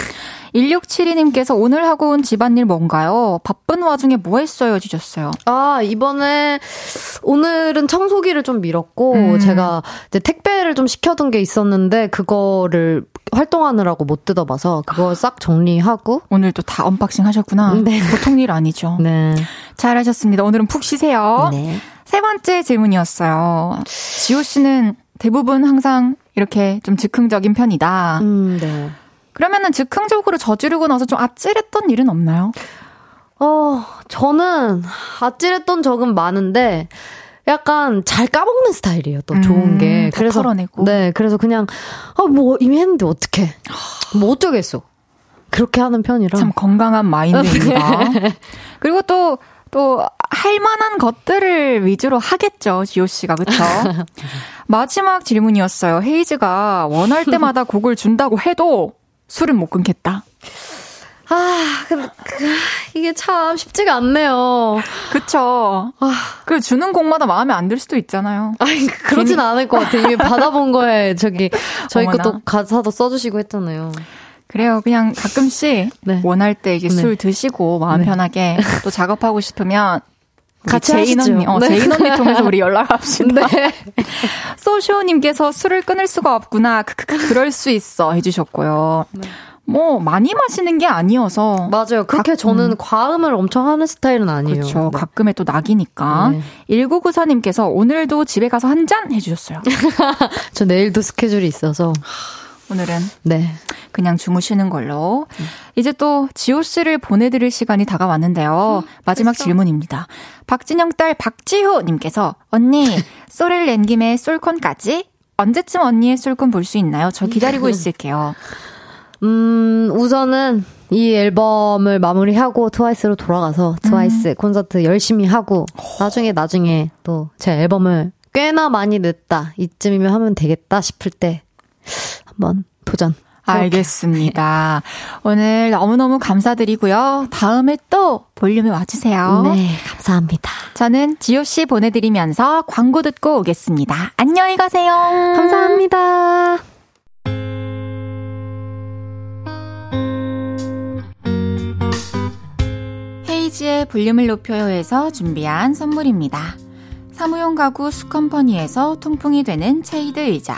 1672님께서 오늘 하고 온 집안일 뭔가요? 바쁜 와중에 뭐 했어요? 주셨어요. 아, 이번에, 오늘은 청소기를 좀 밀었고, 음. 제가 이제 택배를 좀 시켜둔 게 있었는데, 그거를 활동하느라고 못 뜯어봐서, 그거 싹 정리하고, 오늘 또다 unboxing 하셨구나. 네. 보통 일 아니죠. 네. 잘하셨습니다. 오늘은 푹 쉬세요. 네. 세 번째 질문이었어요. 지호 씨는 대부분 항상 이렇게 좀 즉흥적인 편이다. 음, 네. 그러면은 즉흥적으로 저지르고 나서 좀 아찔했던 일은 없나요? 어, 저는 아찔했던 적은 많은데, 약간 잘 까먹는 스타일이에요. 또 좋은 음, 게. 다 털어내고. 네, 그래서 그냥 아뭐 이미 했는데 어떡해. 뭐 어쩌겠어. 그렇게 하는 편이라. 참 건강한 마인드입니다. [LAUGHS] 그리고 또, 또, 할 만한 것들을 위주로 하겠죠, 지호 씨가. 그쵸? [LAUGHS] 마지막 질문이었어요. 헤이즈가 원할 때마다 [LAUGHS] 곡을 준다고 해도 술은 못 끊겠다. 아, 근데 그, 이게 참 쉽지가 않네요. 그쵸? 그 주는 곡마다 마음에 안 들 수도 있잖아요. 아니, 그러진 않을 것 같아요. 이미 받아본 거에 저기 저희. 것도 가사도 써주시고 했잖아요. 그래요. 그냥 가끔씩 네. 원할 때 이제 네. 술 드시고 마음 네. 편하게 또 작업하고 싶으면 같이 제인. 언니, 어, 네. 제인 언니 통해서 우리 연락합시다. 네. [LAUGHS] 소쇼님께서 술을 끊을 수가 없구나. 크크크 그럴 수 있어 해주셨고요. 뭐 많이 마시는 게 아니어서 맞아요. 그렇게 저는 과음을 엄청 하는 스타일은 아니에요. 그렇죠. 네. 가끔의 또 낙이니까. 네. 1994님께서 오늘도 집에 가서 한 잔 해주셨어요. [LAUGHS] 저 내일도 스케줄이 있어서. [LAUGHS] 오늘은 네. 그냥 주무시는 걸로. 이제 또 지호 씨를 보내드릴 시간이 다가왔는데요. 마지막 질문입니다. 박진영 딸 박지효님께서 언니 쏘를 낸 김에 솔콘까지 언제쯤 언니의 솔콘 볼 수 있나요? 저 기다리고 있을게요. 음, 우선은 이 앨범을 마무리하고 트와이스로 돌아가서 트와이스 콘서트 열심히 하고 나중에 나중에 또 제 앨범을 꽤나 많이 늦다 이쯤이면 하면 되겠다 싶을 때 한번 도전. 알겠습니다. 오늘 너무너무 감사드리고요. 다음에 또 볼륨에 와주세요. 네, 감사합니다. 저는 지호 씨 보내드리면서 광고 듣고 오겠습니다. 안녕히 가세요. 감사합니다. 헤이지의 볼륨을 높여요에서 준비한 선물입니다. 사무용 가구 수컴퍼니에서 통풍이 되는 체이드 의자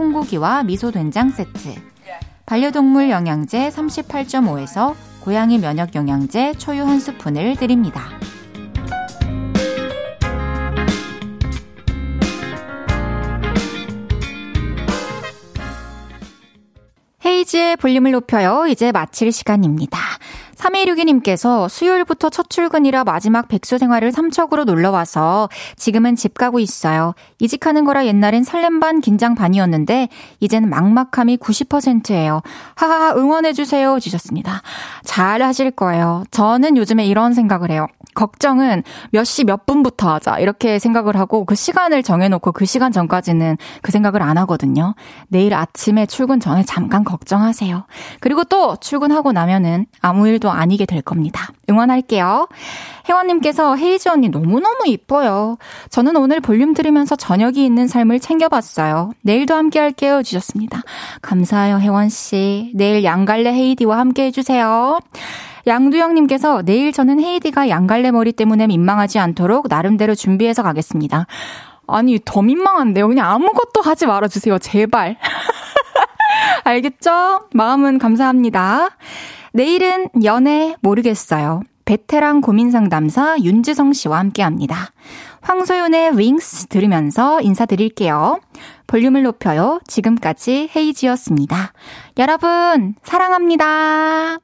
콩고기와 미소 된장 세트 반려동물 영양제 38.5에서 고양이 면역 영양제 초유 한 스푼을 드립니다. 헤이지의 볼륨을 높여요. 이제 마칠 시간입니다. 3162님께서 수요일부터 첫 출근이라 마지막 백수 생활을 삼척으로 놀러와서 지금은 집 가고 있어요. 이직하는 거라 옛날엔 설렘 반 긴장 반이었는데 이제는 막막함이 90%예요. 하하하 응원해주세요. 주셨습니다. 잘 하실 거예요. 저는 요즘에 이런 생각을 해요. 걱정은 몇 시 몇 분부터 하자. 이렇게 생각을 하고 그 시간을 정해놓고 그 시간 전까지는 그 생각을 안 하거든요. 내일 아침에 출근 전에 잠깐 걱정하세요. 그리고 또 출근하고 나면은 아무 일도 아니게 될 겁니다. 응원할게요. 혜원님께서 헤이즈 언니 너무너무 이뻐요. 저는 오늘 볼륨 들으면서 저녁이 있는 삶을 챙겨봤어요. 내일도 함께 할게요. 주셨습니다. 감사해요, 혜원씨. 내일 양갈래 헤이디와 함께 해주세요. 양두영님께서 내일 저는 헤이디가 양갈래 머리 때문에 민망하지 않도록 나름대로 준비해서 가겠습니다. 아니, 더 민망한데요. 그냥 아무것도 하지 말아주세요. 제발. [LAUGHS] 알겠죠? 마음은 감사합니다. 내일은 연애 모르겠어요. 베테랑 고민 상담사 윤지성 씨와 함께 합니다. 황소연의 윙스 들으면서 인사드릴게요. 볼륨을 높여요. 지금까지 헤이지였습니다. 여러분, 사랑합니다.